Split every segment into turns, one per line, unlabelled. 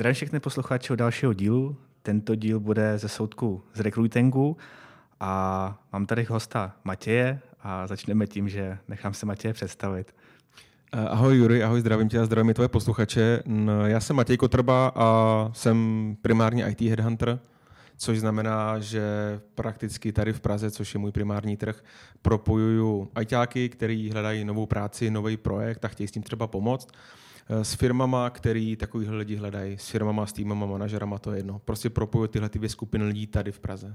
Zdravím všechny posluchače dalšího dílu. Tento díl bude ze soudku z rekrutingu a mám tady hosta Matěje a začneme tím, že nechám se Matěje představit.
Eh, ahoj Jury, ahoj, zdravím tě a zdravím tvoje posluchače. Já jsem Matěj Kotrba a jsem primárně IT headhunter, což znamená, že prakticky tady v Praze, což je můj primární trh, propojuju ITáky, který hledají novou práci, nový projekt a chtějí s tím třeba pomoct s firmama, který takovýhle lidi hledají, s firmama, s týmama, manažerama, to je jedno. Prostě propojuji tyhle ty dvě skupiny lidí tady v Praze.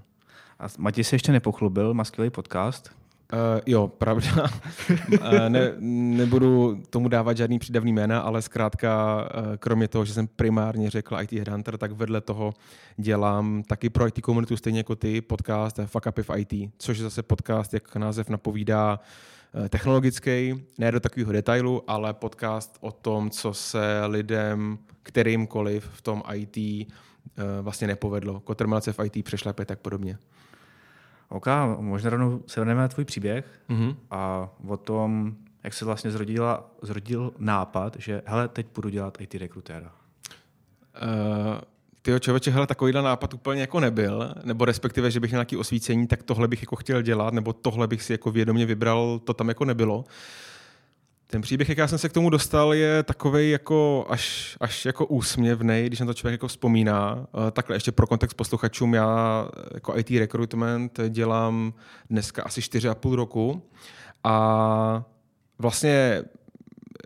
A Matěj se ještě nepochlubil, má skvělý podcast.
Uh, jo, pravda. uh, ne, nebudu tomu dávat žádný přídavný jména, ale zkrátka, kromě toho, že jsem primárně řekl IT Headhunter, tak vedle toho dělám taky pro IT komunitu stejně jako ty podcast Fuck Up v IT, což je zase podcast, jak název napovídá, uh, Eh, technologický, ne do takového detailu, ale podcast o tom, co se lidem kterýmkoliv v tom IT eh, vlastně nepovedlo. Kotrmelce v IT přešlape tak podobně.
OK, možná rovnou se vrneme na tvůj příběh mm-hmm. a o tom, jak se vlastně zrodila, zrodil nápad, že hele, teď budu dělat IT rekrutéra.
Uh, ty člověče, hele, takovýhle nápad úplně jako nebyl, nebo respektive, že bych měl nějaký osvícení, tak tohle bych jako chtěl dělat, nebo tohle bych si jako vědomě vybral, to tam jako nebylo. Ten příběh, jak já jsem se k tomu dostal, je takový jako až, až jako úsměvný, když na to člověk jako vzpomíná. Takhle ještě pro kontext posluchačům, já jako IT recruitment dělám dneska asi 4,5 roku a vlastně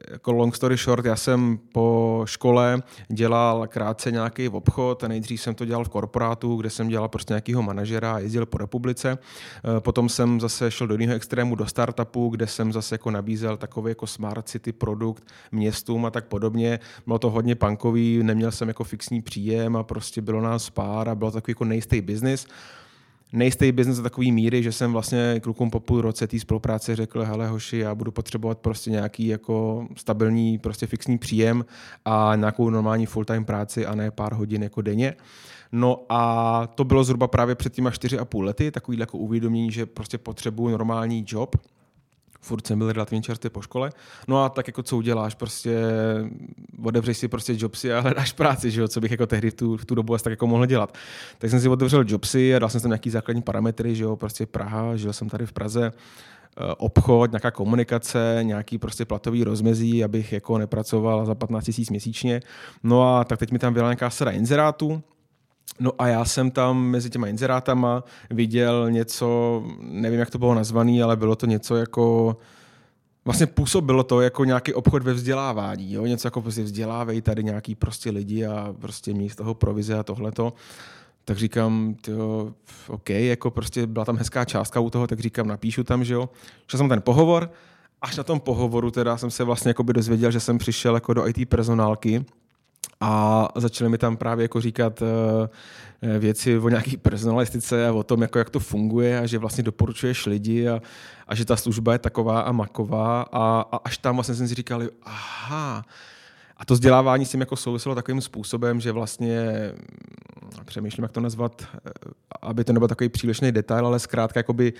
jako long story short, já jsem po škole dělal krátce nějaký obchod, nejdřív jsem to dělal v korporátu, kde jsem dělal prostě nějakého manažera a jezdil po republice. Eh, potom jsem zase šel do jiného extrému, do startupu, kde jsem zase jako nabízel takový jako smart city produkt městům a tak podobně. Bylo to hodně punkový, neměl jsem jako fixní příjem a prostě bylo nás pár a bylo takový jako nejistý business nejistý biznes do takový míry, že jsem vlastně klukům po půl roce té spolupráce řekl, hele hoši, já budu potřebovat prostě nějaký jako stabilní, prostě fixní příjem a nějakou normální full-time práci a ne pár hodin jako denně. No a to bylo zhruba právě před těma čtyři a půl lety, takový jako uvědomění, že prostě potřebuju normální job, furt jsem byl relativně čerstvě po škole. No a tak jako co uděláš, prostě otevřeš si prostě jobsy a hledáš práci, že jo? co bych jako tehdy v tu, v tu dobu asi tak jako mohl dělat. Tak jsem si otevřel jobsy a dal jsem tam nějaký základní parametry, že jo, prostě Praha, žil jsem tady v Praze, eh, obchod, nějaká komunikace, nějaký prostě platový rozmezí, abych jako nepracoval za 15 000 měsíčně. No a tak teď mi tam byla nějaká sada inzerátů, No a já jsem tam mezi těma inzerátama viděl něco, nevím, jak to bylo nazvaný, ale bylo to něco jako vlastně působilo to jako nějaký obchod ve vzdělávání, jo? něco jako prostě vzdělávej tady nějaký prostě lidi a prostě mít z toho provize a tohleto. Tak říkám, tyjo, OK, jako prostě byla tam hezká částka u toho, tak říkám, napíšu tam, že jo. Šel jsem ten pohovor, až na tom pohovoru teda jsem se vlastně jako by dozvěděl, že jsem přišel jako do IT personálky, a začali mi tam právě jako říkat uh, věci o nějaké personalistice a o tom, jako jak to funguje a že vlastně doporučuješ lidi a, a že ta služba je taková a maková. A, a až tam vlastně jsem si říkal, aha, a to vzdělávání s tím jako souviselo takovým způsobem, že vlastně mm, přemýšlím, jak to nazvat, eh, aby to nebyl takový přílišný detail, ale zkrátka jakoby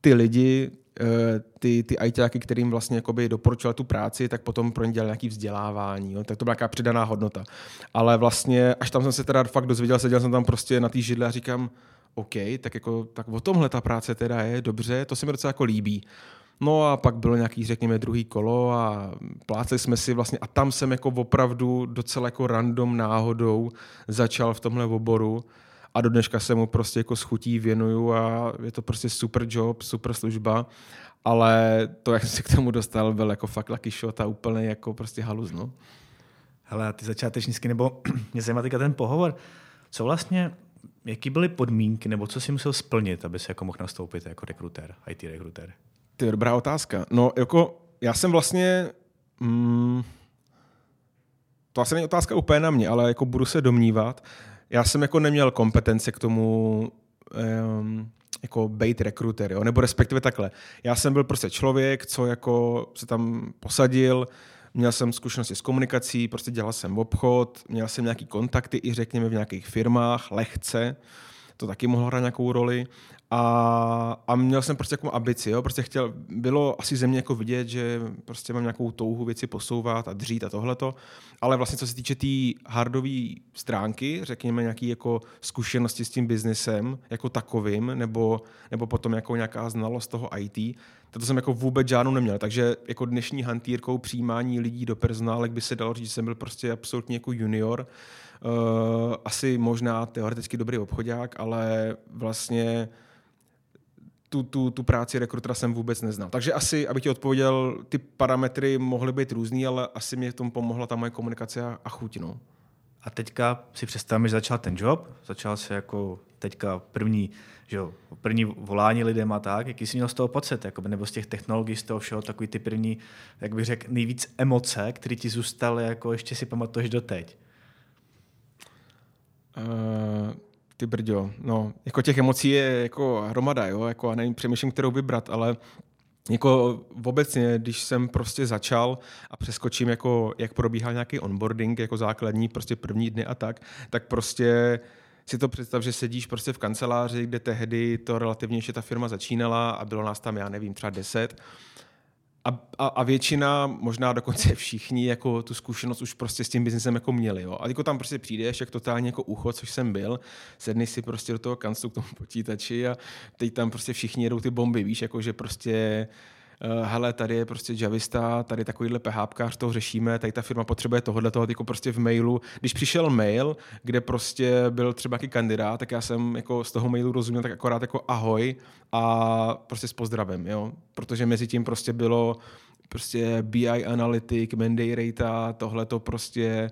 ty lidi Eh, ty, ty ITáky, kterým vlastně jakoby doporučil tu práci, tak potom pro ně dělal nějaký vzdělávání. Jo? Tak to byla nějaká přidaná hodnota. Ale vlastně, až tam jsem se teda fakt dozvěděl, seděl jsem tam prostě na té židle a říkám, OK, tak, jako, tak o tomhle ta práce teda je, dobře, to se mi docela jako líbí. No a pak bylo nějaký, řekněme, druhý kolo a pláceli jsme si vlastně a tam jsem jako opravdu docela jako random náhodou začal v tomhle oboru a do dneška se mu prostě jako schutí věnuju a je to prostě super job, super služba, ale to, jak jsem se k tomu dostal, byl jako fakt lucky shot a úplně jako prostě haluz, no.
Hele, ty začátečníky, nebo mě zajímá ten pohovor, co vlastně, jaký byly podmínky, nebo co si musel splnit, aby se jako mohl nastoupit jako rekruter, IT rekruter?
To je dobrá otázka. No, jako já jsem vlastně, mm, to asi není otázka úplně na mě, ale jako budu se domnívat, já jsem jako neměl kompetence k tomu um, jako být rekruter, jo? nebo respektive takhle. Já jsem byl prostě člověk, co jako se tam posadil, měl jsem zkušenosti s komunikací, prostě dělal jsem obchod, měl jsem nějaký kontakty i řekněme v nějakých firmách, lehce, to taky mohlo hrát nějakou roli A, a měl jsem prostě jako ambici, jo? prostě chtěl, bylo asi země jako vidět, že prostě mám nějakou touhu věci posouvat a dřít a tohleto, ale vlastně co se týče té tý hardové stránky, řekněme nějaký jako zkušenosti s tím biznesem jako takovým, nebo, nebo potom jako nějaká znalost toho IT, to jsem jako vůbec žádnou neměl, takže jako dnešní hantýrkou přijímání lidí do personálek by se dalo říct, že jsem byl prostě absolutně jako junior, uh, asi možná teoreticky dobrý obchodák, ale vlastně tu, tu, tu práci rekrutra jsem vůbec neznal. Takže asi, abych ti odpověděl, ty parametry mohly být různý, ale asi mě v tom pomohla ta moje komunikace a, a chuť. No.
A teďka si představím, že začal ten job, začal se jako teďka první, že jo, první volání lidem a tak, jaký jsi měl z toho pocit, jakoby, nebo z těch technologií, z toho všeho, takový ty první, jak bych řekl, nejvíc emoce, které ti zůstaly, jako ještě si pamatuješ doteď?
Uh ty brďo, no, jako těch emocí je jako hromada, jo, jako a nevím, přemýšlím, kterou vybrat, ale jako obecně, když jsem prostě začal a přeskočím, jako, jak probíhal nějaký onboarding, jako základní, prostě první dny a tak, tak prostě si to představ, že sedíš prostě v kanceláři, kde tehdy to relativně ještě ta firma začínala a bylo nás tam, já nevím, třeba deset a, a, a většina, možná dokonce všichni, jako tu zkušenost už prostě s tím biznesem jako měli. Jo. A jako tam prostě přijdeš jak totálně jako ucho, což jsem byl, sedni si prostě do toho kanclu k tomu počítači a teď tam prostě všichni jedou ty bomby, víš, jako že prostě hele, tady je prostě Javista, tady takovýhle PHPkář, toho řešíme, tady ta firma potřebuje tohle, toho, jako prostě v mailu. Když přišel mail, kde prostě byl třeba jaký kandidát, tak já jsem jako z toho mailu rozuměl tak akorát jako ahoj a prostě s pozdravem, jo. Protože mezi tím prostě bylo prostě BI Analytic, Menday Rate, tohle to prostě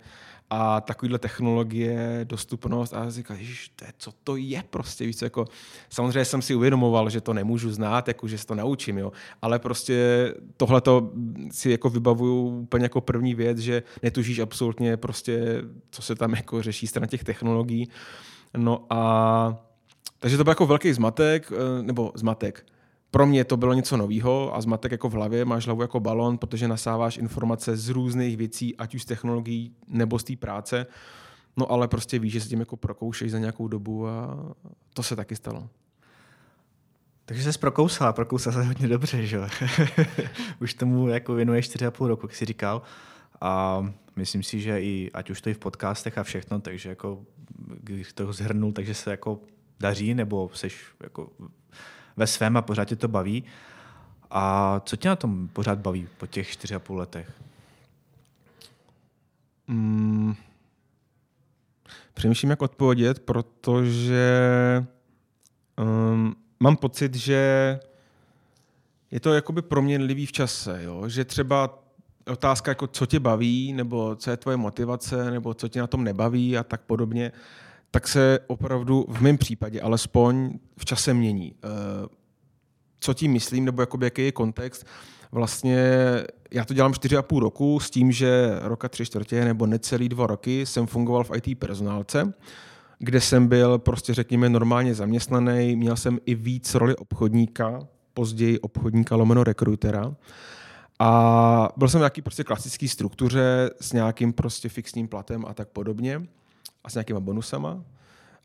a takovýhle technologie, dostupnost a říkal, to co to je prostě, víc jako, samozřejmě jsem si uvědomoval, že to nemůžu znát, jako, že se to naučím, jo, ale prostě tohle to si jako vybavuju úplně jako první věc, že netužíš absolutně prostě, co se tam jako řeší stran těch technologií, no a takže to byl jako velký zmatek, eh, nebo zmatek, pro mě to bylo něco nového a zmatek jako v hlavě, máš hlavu jako balon, protože nasáváš informace z různých věcí, ať už z technologií nebo z té práce. No ale prostě víš, že se tím jako prokoušeš za nějakou dobu a to se taky stalo.
Takže se prokousala, prokousala se hodně dobře, že Už tomu jako věnuješ 4,5 roku, jak jsi říkal. A myslím si, že i ať už to i v podcastech a všechno, takže jako, když to zhrnul, takže se jako daří, nebo seš jako ve svém a pořád tě to baví. A co tě na tom pořád baví po těch čtyři a půl letech?
Mm, přemýšlím, jak odpovědět, protože um, mám pocit, že je to jakoby proměnlivý v čase, jo? že třeba otázka, jako co tě baví, nebo co je tvoje motivace, nebo co tě na tom nebaví a tak podobně, tak se opravdu v mém případě alespoň v čase mění. Eh, co tím myslím, nebo jakoby, jaký je kontext? Vlastně já to dělám 4,5 roku s tím, že roka tři čtvrtě nebo necelý dva roky jsem fungoval v IT personálce, kde jsem byl prostě řekněme normálně zaměstnaný, měl jsem i víc roli obchodníka, později obchodníka lomeno rekrutera. A byl jsem v nějaký prostě klasický struktuře s nějakým prostě fixním platem a tak podobně a s nějakýma bonusama.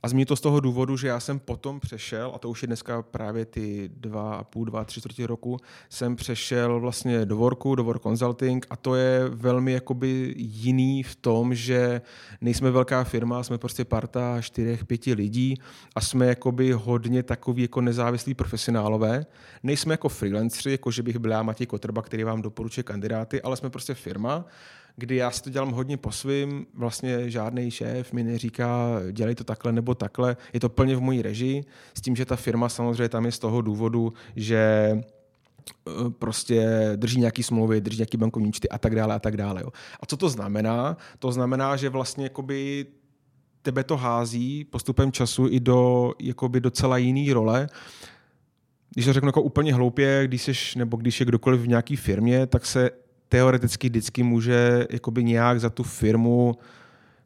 A zmíním to z toho důvodu, že já jsem potom přešel, a to už je dneska právě ty dva a půl, dva, tři čtvrtě roku, jsem přešel vlastně do Worku, do Work Consulting a to je velmi jakoby jiný v tom, že nejsme velká firma, jsme prostě parta čtyřech, pěti lidí a jsme jakoby hodně takový jako nezávislí profesionálové. Nejsme jako freelanceri, jako že bych byl já Matěj Kotrba, který vám doporučuje kandidáty, ale jsme prostě firma, kdy já si to dělám hodně po svým, vlastně žádný šéf mi neříká, dělej to takhle nebo takhle, je to plně v mojí režii, s tím, že ta firma samozřejmě tam je z toho důvodu, že eh, prostě drží nějaký smlouvy, drží nějaký bankovní účty a tak dále a tak dále. Jo. A co to znamená? To znamená, že vlastně jakoby tebe to hází postupem času i do jakoby docela jiný role, když to řeknu jako úplně hloupě, když jsi, nebo když je kdokoliv v nějaké firmě, tak se teoreticky vždycky může jakoby nějak za tu firmu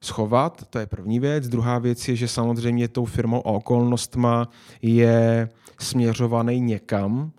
schovat, to je první věc. Druhá věc je, že samozřejmě tou firmou a okolnostma je směřovaný někam,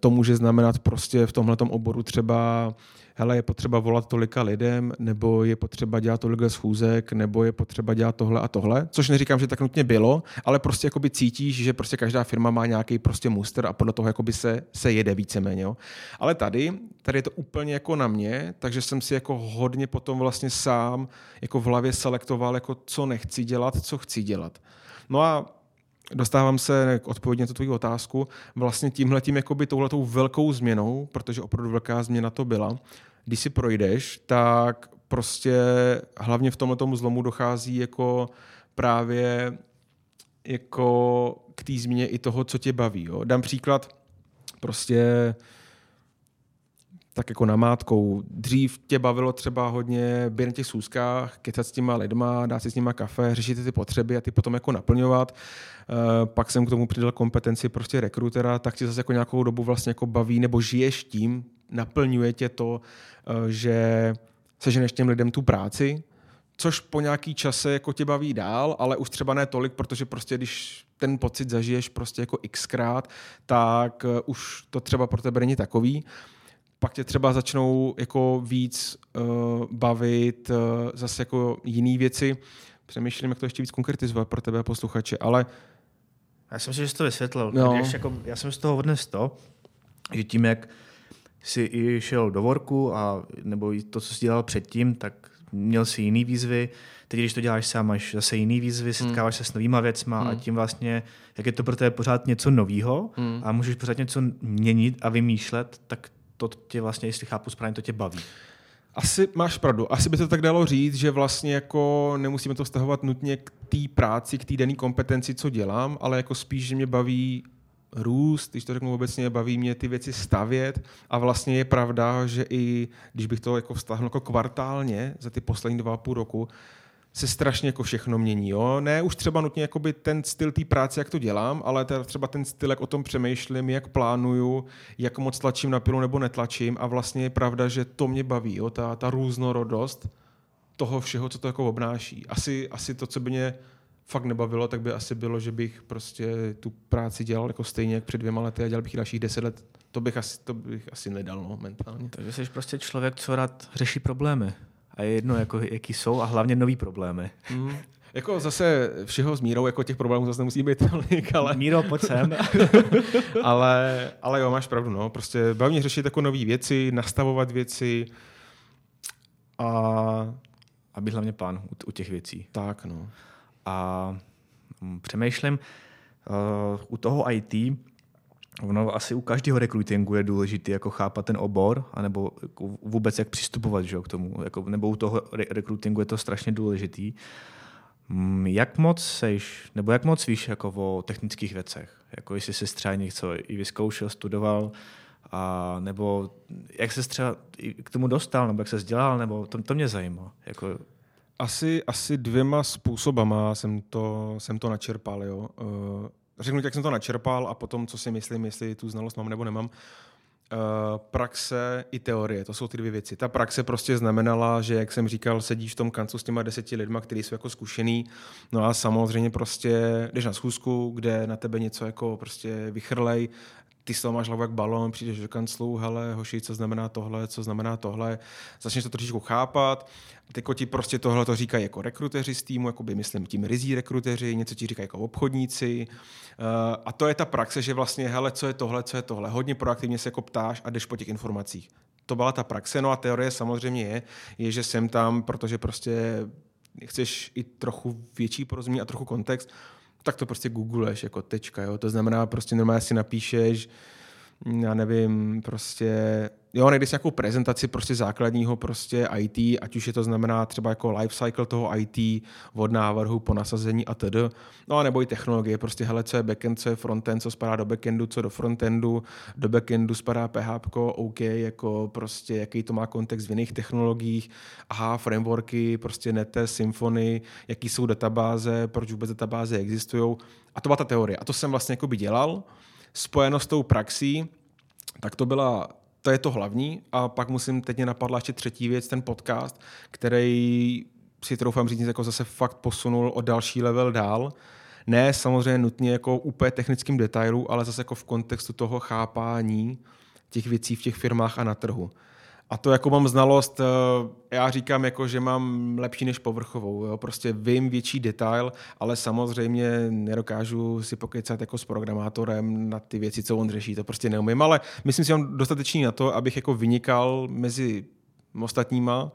to může znamenat prostě v tomhle oboru třeba hele, je potřeba volat tolika lidem, nebo je potřeba dělat tolik schůzek, nebo je potřeba dělat tohle a tohle, což neříkám, že tak nutně bylo, ale prostě jakoby cítíš, že prostě každá firma má nějaký prostě muster a podle toho jakoby se, se jede víceméně. Jo. Ale tady, tady je to úplně jako na mě, takže jsem si jako hodně potom vlastně sám jako v hlavě selektoval, jako co nechci dělat, co chci dělat. No a dostávám se k odpovědi na tu tvoji otázku. Vlastně tímhletím jakoby touhletou velkou změnou, protože opravdu velká změna to byla, když si projdeš, tak prostě hlavně v tomhle zlomu dochází jako právě jako k té změně i toho, co tě baví. Jo. Dám příklad, prostě tak jako namátkou. Dřív tě bavilo třeba hodně být na těch sůzkách, kecat s těma lidma, dát si s nima kafe, řešit ty potřeby a ty potom jako naplňovat. Uh, pak jsem k tomu přidal kompetenci prostě rekrutera, tak ti zase jako nějakou dobu vlastně jako baví, nebo žiješ tím, naplňuje tě to, uh, že seženeš těm lidem tu práci, což po nějaký čase jako tě baví dál, ale už třeba ne tolik, protože prostě když ten pocit zažiješ prostě jako xkrát, tak uh, už to třeba pro tebe není takový pak tě třeba začnou jako víc uh, bavit uh, zase jako jiné věci. Přemýšlím, jak to ještě víc konkretizovat pro tebe posluchače, ale
já jsem si, že jsi to vysvětlil. No. jako, já jsem z toho odnes to, že tím, jak jsi i šel do worku a nebo to, co jsi dělal předtím, tak měl si jiný výzvy. Teď, když to děláš sám, máš zase jiný výzvy, hmm. setkáváš hmm. se s novýma věcma hmm. a tím vlastně, jak je to pro tebe pořád něco novýho hmm. a můžeš pořád něco měnit a vymýšlet, tak to tě vlastně, jestli chápu správně, to tě baví.
Asi máš pravdu. Asi by to tak dalo říct, že vlastně jako nemusíme to vztahovat nutně k té práci, k té dané kompetenci, co dělám, ale jako spíš, že mě baví růst, když to řeknu obecně, baví mě ty věci stavět a vlastně je pravda, že i když bych to jako vztahnul jako kvartálně za ty poslední dva a půl roku, se strašně jako všechno mění. Jo? Ne už třeba nutně jakoby ten styl té práce, jak to dělám, ale třeba ten styl, jak o tom přemýšlím, jak plánuju, jak moc tlačím na pilu nebo netlačím a vlastně je pravda, že to mě baví, jo? Ta, ta různorodost toho všeho, co to jako obnáší. Asi, asi to, co by mě fakt nebavilo, tak by asi bylo, že bych prostě tu práci dělal jako stejně jak před dvěma lety a dělal bych dalších deset let. To bych asi, to bych asi nedal no, mentálně.
Takže jsi prostě člověk, co rád řeší problémy a je jedno, jako, jaký jsou a hlavně nový problémy. Mm.
Jako zase všeho s mírou, jako těch problémů zase nemusí být tolik, ale...
Míro, pojď sem.
ale, ale jo, máš pravdu, no. Prostě baví mě řešit jako nové věci, nastavovat věci a...
A být hlavně pán u, u těch věcí.
Tak, no.
A mm, přemýšlím, uh, u toho IT Ono asi u každého rekrutingu je důležité jako chápat ten obor, anebo jako vůbec jak přistupovat že, k tomu. Jako, nebo u toho re- rekrutingu je to strašně důležitý. Mm, jak moc seš, nebo jak moc víš jako o technických věcech? Jako jestli jsi třeba něco i vyzkoušel, studoval, a nebo jak se třeba k tomu dostal, nebo jak se dělal, nebo to, to mě zajímá. Jako...
Asi, asi dvěma způsobama jsem to, jsem to načerpal. Jo. Řeknu, jak jsem to načerpal a potom, co si myslím, jestli tu znalost mám nebo nemám. Uh, praxe i teorie, to jsou ty dvě věci. Ta praxe prostě znamenala, že, jak jsem říkal, sedíš v tom kancu s těma deseti lidma, kteří jsou jako zkušený, no a samozřejmě prostě jdeš na schůzku, kde na tebe něco jako prostě vychrlej, ty z toho máš hlavu jak balon, přijdeš do kanclu, hele, hoši, co znamená tohle, co znamená tohle, začneš to trošičku chápat, teď ti prostě tohle to říkají jako rekruteři z týmu, jako by myslím tím rizí rekruteři, něco ti říkají jako obchodníci. Uh, a to je ta praxe, že vlastně, hele, co je tohle, co je tohle, hodně proaktivně se jako ptáš a jdeš po těch informacích. To byla ta praxe, no a teorie samozřejmě je, je, že jsem tam, protože prostě chceš i trochu větší porozumění a trochu kontext, tak to prostě googleš jako tečka, jo. To znamená, prostě normálně si napíšeš, já nevím, prostě jo, nejdeš nějakou prezentaci prostě základního prostě IT, ať už je to znamená třeba jako life cycle toho IT od návrhu po nasazení a td. No a nebo i technologie, prostě hele, co je backend, co je frontend, co spadá do backendu, co do frontendu, do backendu spadá PHP, OK, jako prostě jaký to má kontext v jiných technologiích, aha, frameworky, prostě Nete, Symfony, jaký jsou databáze, proč vůbec databáze existují. A to byla ta teorie. A to jsem vlastně jako by dělal, spojeno s tou praxí, tak to byla to je to hlavní. A pak musím, teď mě napadla ještě třetí věc, ten podcast, který si troufám říct, jako zase fakt posunul o další level dál. Ne samozřejmě nutně jako úplně technickým detailu, ale zase jako v kontextu toho chápání těch věcí v těch firmách a na trhu. A to jako mám znalost, eh, já říkám jako, že mám lepší než povrchovou. Jo? Prostě vím větší detail, ale samozřejmě nedokážu si pokecat jako s programátorem na ty věci, co on řeší. To prostě neumím, ale myslím si, že mám dostatečný na to, abych jako vynikal mezi ostatníma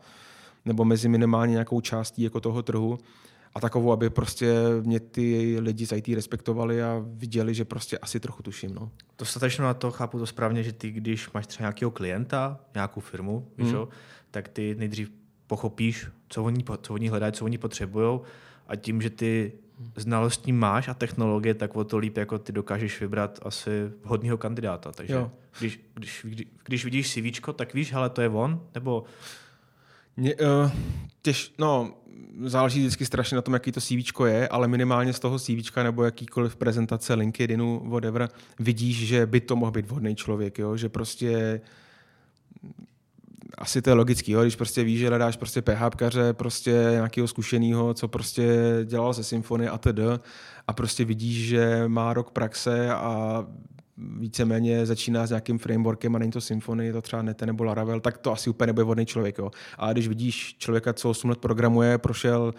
nebo mezi minimálně nějakou částí jako toho trhu a takovou, aby prostě mě ty lidi z IT respektovali a viděli, že prostě asi trochu tuším. No.
Dostatečně na to chápu to správně, že ty, když máš třeba nějakého klienta, nějakou firmu, mm. víš, tak ty nejdřív pochopíš, co oni, co oni hledají, co oni potřebují a tím, že ty znalostí máš a technologie, tak o to líp jako ty dokážeš vybrat asi vhodného kandidáta. Takže jo. když, když, když, vidíš CV, tak víš, hele, to je on, nebo...
Mě, uh, těž, no, záleží vždycky strašně na tom, jaký to CV je, ale minimálně z toho CV nebo jakýkoliv prezentace LinkedInu, whatever, vidíš, že by to mohl být vhodný člověk, jo? že prostě asi to je logický, jo? když prostě víš, že hledáš prostě PHPkaře, prostě nějakého zkušeného, co prostě dělal se symfony a td. A prostě vidíš, že má rok praxe a víceméně začíná s nějakým frameworkem a není to Symfony, to třeba Nete nebo Laravel, tak to asi úplně nebude vhodný člověk. Jo. A když vidíš člověka, co 8 let programuje, prošel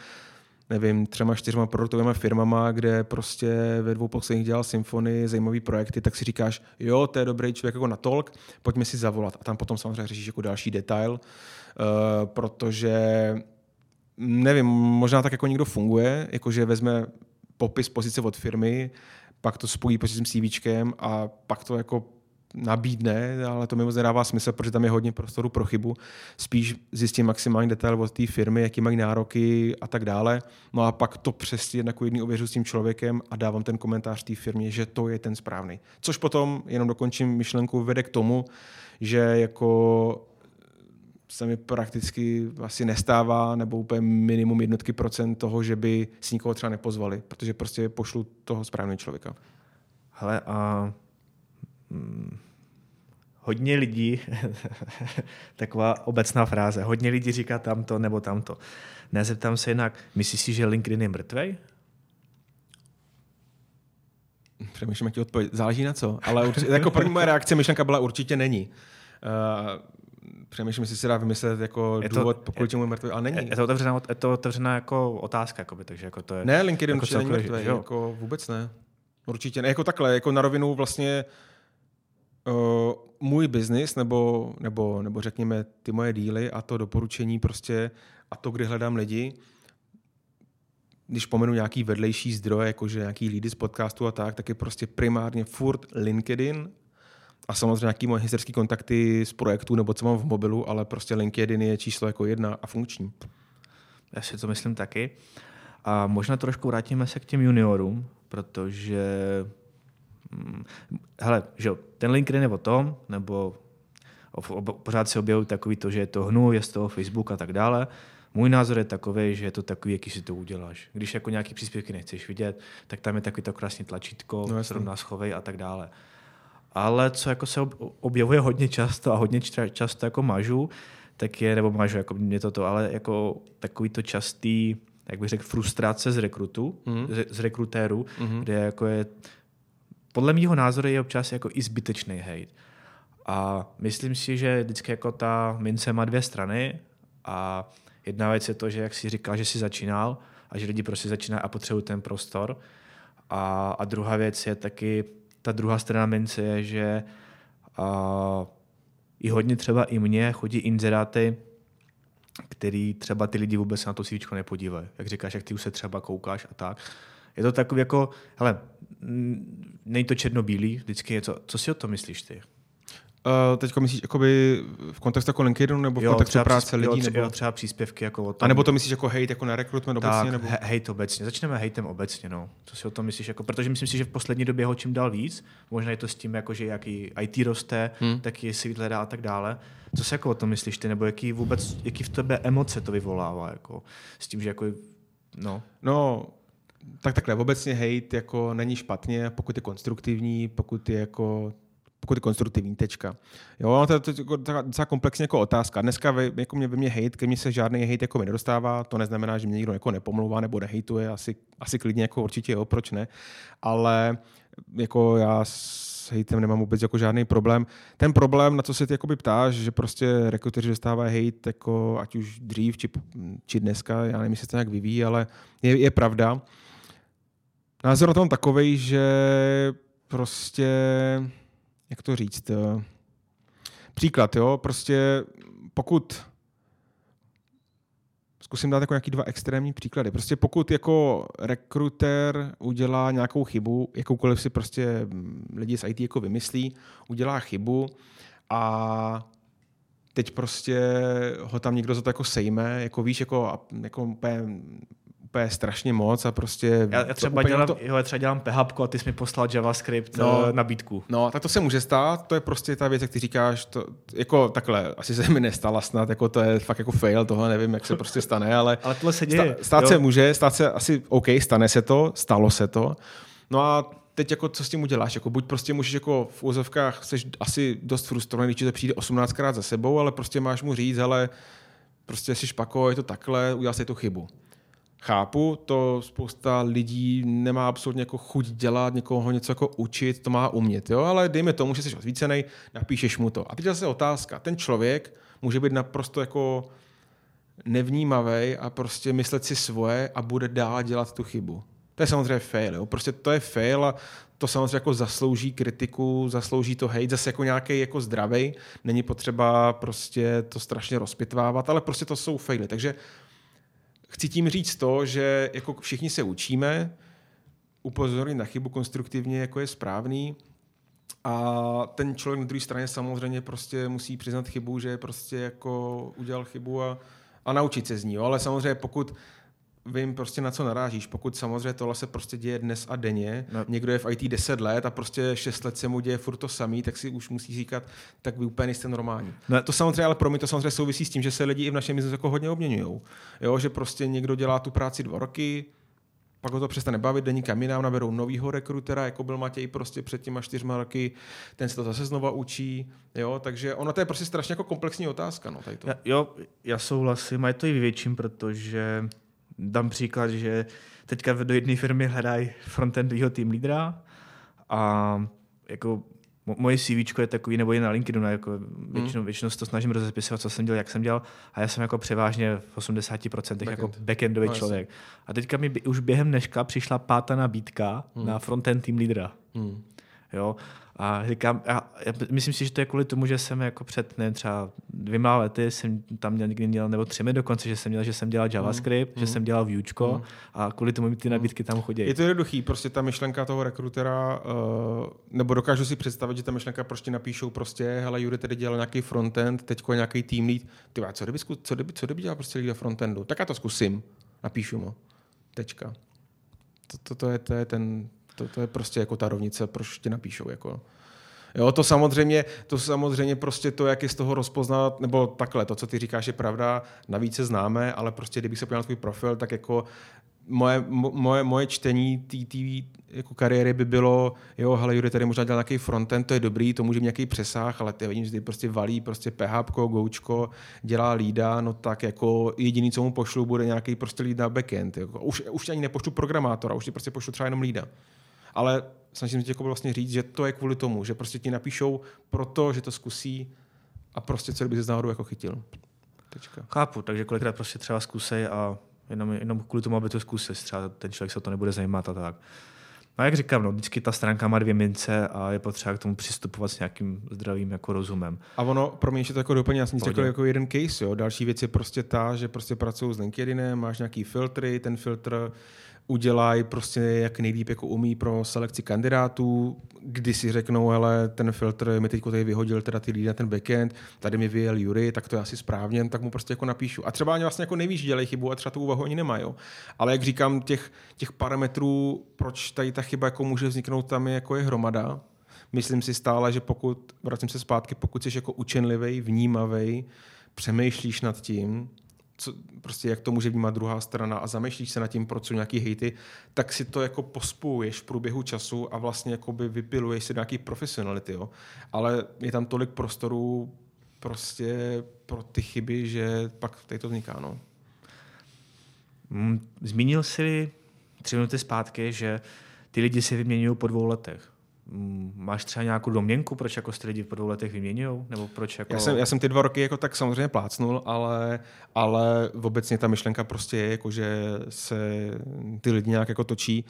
nevím, třema, čtyřma produktovými firmama, kde prostě ve dvou posledních dělal symfony, zajímavý projekty, tak si říkáš, jo, to je dobrý člověk jako na tolk, pojďme si zavolat. A tam potom samozřejmě řešíš jako další detail, uh, protože nevím, možná tak jako někdo funguje, jakože vezme popis pozice od firmy, pak to spojí s tím CVčkem a pak to jako nabídne, ale to mi moc nedává smysl, protože tam je hodně prostoru pro chybu. Spíš zjistím maximální detail od té firmy, jaký mají nároky a tak dále. No a pak to přesně jednaku jedný ověřu s tím člověkem a dávám ten komentář té firmě, že to je ten správný. Což potom, jenom dokončím myšlenku, vede k tomu, že jako se mi prakticky asi nestává, nebo úplně minimum jednotky procent toho, že by si nikoho třeba nepozvali, protože prostě pošlu toho správného člověka.
Hele, a hm, hodně lidí, taková obecná fráze, hodně lidí říká tamto nebo tamto. Nezeptám se jinak, myslíš si, že LinkedIn je mrtvej?
Přemýšlím, jak ti odpověď. Záleží na co, ale určitě, jako první moje reakce myšlenka byla určitě není. Uh, přemýšlím, jestli se dá vymyslet jako je to, důvod, pokud čemu mrtvý, ale není.
Je to otevřená, je to otevřená jako otázka, jakoby, takže jako to je...
Ne, LinkedIn jako určitě není mrtvý, jako vůbec ne. Určitě ne, jako takhle, jako na rovinu vlastně uh, můj biznis, nebo, nebo, nebo řekněme ty moje díly a to doporučení prostě a to, kdy hledám lidi, když pomenu nějaký vedlejší zdroje, jakože nějaký lídy z podcastu a tak, tak je prostě primárně furt LinkedIn a samozřejmě nějaký moje historické kontakty z projektu nebo co mám v mobilu, ale prostě LinkedIn je číslo jako jedna a funkční.
Já si to myslím taky. A možná trošku vrátíme se k těm juniorům, protože hm, hele, že ten LinkedIn je o tom, nebo pořád se objevují takový to, že je to hnu, je z toho Facebook a tak dále. Můj názor je takový, že je to takový, jaký si to uděláš. Když jako nějaký příspěvky nechceš vidět, tak tam je takový to krásný tlačítko, no, srovná schovej a tak dále ale co jako se objevuje hodně často a hodně často jako mažu, tak je, nebo mažu, jako mě to to, ale jako takový to častý, jak bych řekl, frustrace z rekrutu, mm. z, rekrutéru, mm. kde jako je, podle mého názoru je občas jako i zbytečný hate. A myslím si, že vždycky jako ta mince má dvě strany a jedna věc je to, že jak si říkal, že jsi začínal a že lidi prostě začínají a potřebují ten prostor. A, a druhá věc je taky ta druhá strana mince je, že a, i hodně třeba i mně chodí inzeráty, který třeba ty lidi vůbec na to CV nepodívají. Jak říkáš, jak ty už se třeba koukáš a tak. Je to takový jako, hele, není to černobílý, vždycky je to, co si o to myslíš ty?
Uh, teď myslíš jakoby v kontextu jako LinkedInu nebo v jo, kontextu práce lidí? Jo,
nebo... jo, třeba příspěvky jako o
tom. A nebo to myslíš jako hate jako na rekrutment obecně?
Tak,
nebo?
hate obecně. Začneme hatem obecně, no. Co si o tom myslíš? Jako, protože myslím si, že v poslední době ho čím dál víc. Možná je to s tím, jako, že jaký IT roste, hmm. tak je si hledá a tak dále. Co si jako o tom myslíš ty? Nebo jaký vůbec, jaký v tebe emoce to vyvolává? Jako, s tím, že jako, no.
No, tak takhle, obecně hate jako není špatně, pokud je konstruktivní, pokud je jako pokud je konstruktivní, tečka. Jo, to je to, docela komplexně jako otázka. Dneska vy, jako mě, ve mě hejt, ke mně se žádný hejt jako mi nedostává, to neznamená, že mě někdo jako nepomlouvá nebo nehejtuje, asi, asi klidně jako určitě jo, proč ne, ale jako já s hejtem nemám vůbec jako žádný problém. Ten problém, na co se ty ptáš, že prostě rekruteři dostávají hejt, jako ať už dřív, či, či dneska, já nevím, jestli se to nějak vyvíjí, ale je, je pravda. Názor na tom takovej, že prostě jak to říct, eh, příklad, jo, prostě pokud zkusím dát jako nějaký dva extrémní příklady. Prostě pokud jako rekruter udělá nějakou chybu, jakoukoliv si prostě lidi z IT jako vymyslí, udělá chybu a teď prostě ho tam někdo za to jako sejme, jako víš, jako, jako úplně strašně moc a prostě...
Já, já třeba, dělám, to... jo, já třeba dělám PHP a ty jsi mi poslal JavaScript no, eh, nabídku.
No, tak to se může stát, to je prostě ta věc, jak ty říkáš, to, jako takhle, asi se mi nestala snad, jako to je fakt jako fail, tohle nevím, jak se prostě stane, ale...
ale tohle se děje.
Stát, stát jo. se může, stát se asi, OK, stane se to, stalo se to, no a teď jako co s tím uděláš? Jako buď prostě můžeš jako v úzovkách, jsi asi dost frustrovaný, když to přijde 18krát za sebou, ale prostě máš mu říct, ale prostě jsi špako, je to takhle, udělal jsi tu chybu. Chápu, to spousta lidí nemá absolutně jako chuť dělat, někoho něco jako učit, to má umět, jo? ale dejme tomu, že jsi osvícený, napíšeš mu to. A teď zase otázka, ten člověk může být naprosto jako nevnímavý a prostě myslet si svoje a bude dál dělat tu chybu. To je samozřejmě fail, jo? prostě to je fail a to samozřejmě jako zaslouží kritiku, zaslouží to hejt, zase jako nějaký jako zdravý, není potřeba prostě to strašně rozpitvávat, ale prostě to jsou faily. Takže chci tím říct to, že jako všichni se učíme, upozornit na chybu konstruktivně, jako je správný, a ten člověk na druhé straně samozřejmě prostě musí přiznat chybu, že prostě jako udělal chybu a, a naučit se z ní. Ale samozřejmě pokud vím prostě na co narážíš. Pokud samozřejmě tohle se prostě děje dnes a denně, no. někdo je v IT 10 let a prostě 6 let se mu děje furt to samý, tak si už musí říkat, tak vy úplně nejste normální. No. To samozřejmě, ale pro mě to samozřejmě souvisí s tím, že se lidi i v našem biznesu jako hodně obměňují. Jo, že prostě někdo dělá tu práci dva roky, pak ho to přestane bavit, denní kam jinam, naberou novýho rekrutera, jako byl Matěj prostě před těma čtyřma roky, ten se to zase znova učí, jo, takže ono to je prostě strašně jako komplexní otázka, no, tady to.
Já, jo, já souhlasím, a je to i větším, protože dám příklad, že teďka do jedné firmy hledají frontendového tým lídra a jako moje CV je takový, nebo je na LinkedInu, jako většinou, hmm. většinou se to snažím rozepisovat, co jsem dělal, jak jsem dělal, a já jsem jako převážně v 80% Backend. jako backendový no, člověk. A teďka mi už během dneška přišla pátá nabídka hmm. na frontend tým lídra. Hmm. Jo? A říkám, já, já myslím si, že to je kvůli tomu, že jsem jako před nevím, třeba dvěma lety jsem tam měl někdy měl, nebo třemi dokonce, že jsem měl, že jsem dělal JavaScript, mm. že mm. jsem dělal Vuečko mm. a kvůli tomu mi ty nabídky tam chodí.
Je to jednoduchý, prostě ta myšlenka toho rekrutera, uh, nebo dokážu si představit, že ta myšlenka prostě napíšou prostě, hele, Jury tady dělal nějaký frontend, teď nějaký team lead, ty co kdyby, co kdyby, co kdyby dělal prostě lída frontendu, tak já to zkusím, napíšu mu, tečka. To, to, to, je, to je ten, to, to je prostě jako ta rovnice, proč tě napíšou. Jako. Jo, to samozřejmě, to samozřejmě prostě to, jak je z toho rozpoznat, nebo takhle, to, co ty říkáš, je pravda, navíc se známe, ale prostě, kdybych se podíval na tvůj profil, tak jako moje, moje, moje čtení té jako kariéry by bylo, jo, hele, Jury tady možná dělal nějaký frontend, to je dobrý, to může mít nějaký přesah, ale ty vidím, že prostě valí prostě PHP, Goučko, dělá lída, no tak jako jediný, co mu pošlu, bude nějaký prostě lída backend. Jako. Už, už ani nepošlu programátora, už ti prostě pošlu třeba jenom lída ale snažím se jako vlastně říct, že to je kvůli tomu, že prostě ti napíšou proto, že to zkusí a prostě co by se z náhodou jako chytil.
Tečka. Chápu, takže kolikrát prostě třeba zkusej a jenom, jenom kvůli tomu, aby to zkusil, třeba ten člověk se o to nebude zajímat a tak. No jak říkám, no, vždycky ta stránka má dvě mince a je potřeba k tomu přistupovat s nějakým zdravým jako rozumem.
A ono, pro mě ještě to jako doplně, já jsem řekl jako jeden case, jo. Další věc je prostě ta, že prostě pracuju s LinkedInem, máš nějaký filtry, ten filtr udělají prostě jak nejlíp jako umí pro selekci kandidátů, kdy si řeknou, ale ten filtr mi teď tady vyhodil teda ty lidi na ten backend, tady mi vyjel Jury, tak to je asi správně, tak mu prostě jako napíšu. A třeba ani vlastně jako nevíš, že dělají chybu a třeba tu úvahu ani nemají. Ale jak říkám, těch, těch parametrů, proč tady ta chyba jako může vzniknout, tam je jako je hromada. Myslím si stále, že pokud, vracím se zpátky, pokud jsi jako učenlivý, vnímavý, přemýšlíš nad tím, co, prostě jak to může vnímat druhá strana a zamýšlíš se nad tím, proč jsou nějaký hejty, tak si to jako pospojuješ v průběhu času a vlastně jakoby vypiluješ si nějaký profesionality, jo. Ale je tam tolik prostoru prostě pro ty chyby, že pak tady to vzniká, no.
Mm, zmínil jsi tři minuty zpátky, že ty lidi si vyměňují po dvou letech. Mm, máš třeba nějakou domněnku, proč jako ty lidi po dvou letech vyměňují? Nebo proč jako...
já, jsem, já jsem ty dva roky jako tak samozřejmě plácnul, ale, ale obecně ta myšlenka prostě je, jako, že se ty lidi nějak jako točí.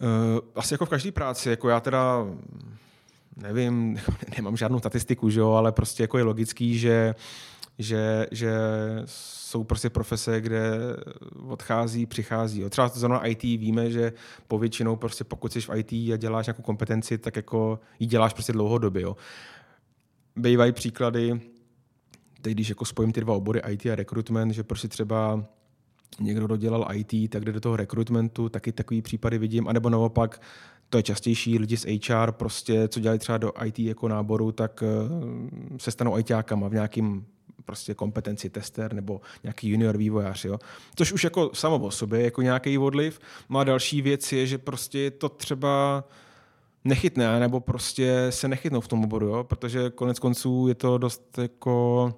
Uh, asi jako v každé práci, jako já teda nevím, nemám žádnou statistiku, že jo, ale prostě jako je logický, že, že, že jsou prostě profese, kde odchází, přichází. Jo. Třeba zrovna IT víme, že povětšinou prostě pokud jsi v IT a děláš nějakou kompetenci, tak jako ji děláš prostě dlouhodobě. Jo. Bývají příklady, teď když jako spojím ty dva obory IT a recruitment, že prostě třeba někdo dodělal IT, tak jde do toho recruitmentu, taky takový případy vidím, anebo naopak to je častější, lidi z HR prostě, co dělají třeba do IT jako náboru, tak eh, se stanou ITákama v nějakým prostě kompetenci tester nebo nějaký junior vývojář. Jo? Což už jako samo o sobě jako nějaký odliv. Má další věc je, že prostě to třeba nechytne, nebo prostě se nechytnou v tom oboru, jo? protože konec konců je to dost jako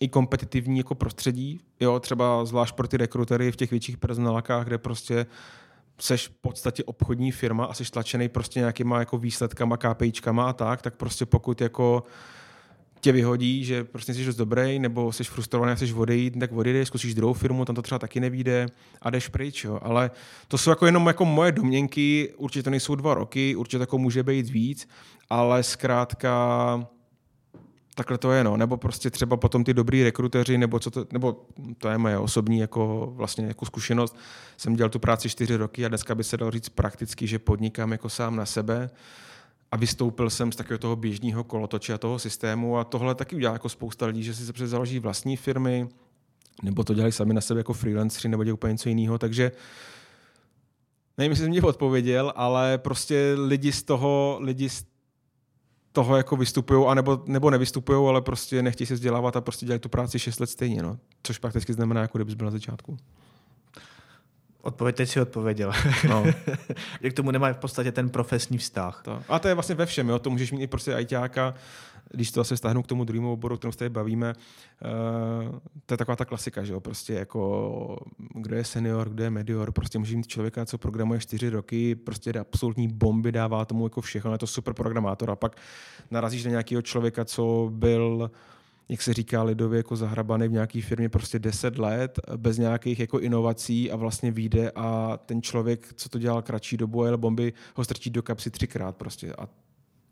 i kompetitivní jako prostředí, jo, třeba zvlášť pro ty rekrutery v těch větších personálkách, kde prostě seš v podstatě obchodní firma a jsi tlačený prostě nějakýma jako výsledkama, KPIčkama a tak, tak prostě pokud jako tě vyhodí, že prostě jsi dost dobrý, nebo jsi frustrovaný chceš odejít, tak odejdeš, zkusíš druhou firmu, tam to třeba taky nevíde a jdeš pryč. Jo. Ale to jsou jako jenom jako moje domněnky, určitě to nejsou dva roky, určitě jako může být víc, ale zkrátka takhle to je, no. Nebo prostě třeba potom ty dobrý rekruteři, nebo co to, nebo to je moje osobní jako vlastně jako zkušenost. Jsem dělal tu práci čtyři roky a dneska by se dalo říct prakticky, že podnikám jako sám na sebe a vystoupil jsem z takového toho běžného kolotoče a toho systému a tohle taky udělá jako spousta lidí, že si se založí vlastní firmy, nebo to dělají sami na sebe jako freelanceri, nebo dělají úplně něco jiného, takže nevím, jestli jsem mě odpověděl, ale prostě lidi z toho, lidi z toho jako vystupují, anebo, nebo nevystupují, ale prostě nechtějí se vzdělávat a prostě dělají tu práci 6 let stejně, no. což prakticky znamená, jako kdybys byl na začátku.
Odpověď teď si odpověděl. No. Jak tomu nemá v podstatě ten profesní vztah.
To. A to je vlastně ve všem, jo? to můžeš mít i prostě ajťáka, když to se stáhnu k tomu druhému oboru, kterou se tady bavíme, uh, to je taková ta klasika, že jo, prostě jako kdo je senior, kdo je medior, prostě může mít člověka, co programuje čtyři roky, prostě absolutní bomby, dává tomu jako všechno, je to super programátor a pak narazíš na nějakého člověka, co byl jak se říká lidově, jako zahrabaný v nějaké firmě prostě 10 let, bez nějakých jako inovací a vlastně vyjde a ten člověk, co to dělal kratší dobu, ale bomby ho strčí do kapsy třikrát prostě. A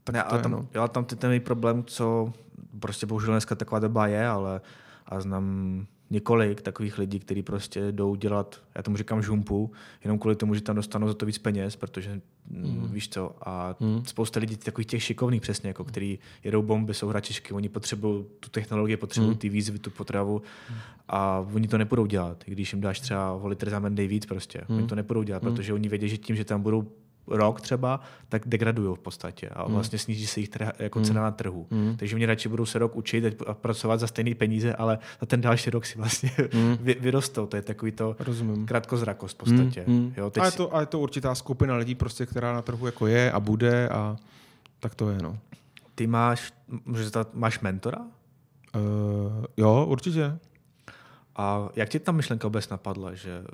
tak ne, ale tam, no. jo, tam ten, ten problém, co prostě bohužel dneska taková doba je, ale a znám několik takových lidí, kteří prostě jdou dělat, já tomu říkám žumpu, jenom kvůli tomu, že tam dostanou za to víc peněz, protože mm. víš co, a mm. spousta lidí takových těch šikovných přesně, jako který jedou bomby, jsou hračičky, oni potřebují tu technologii, potřebují mm. ty výzvy, tu potravu mm. a oni to nepůjdou dělat, když jim dáš třeba o litr víc prostě, mm. oni to nepůjdou dělat, mm. protože oni vědí, že tím, že tam budou rok třeba, tak degradují v podstatě a hmm. vlastně sníží se jich trh, jako cena na trhu. Mm. Takže oni radši budou se rok učit a pracovat za stejné peníze, ale za ten další rok si vlastně mm. vy, vyrostou. To je takový to Rozumím. krátkozrakost v podstatě. Mm.
Jo, teď a, je to, a je to určitá skupina lidí, prostě, která na trhu jako je a bude a tak to je. No.
Ty máš, můžeš máš mentora?
Uh, jo, určitě.
A jak ti ta myšlenka vůbec napadla, že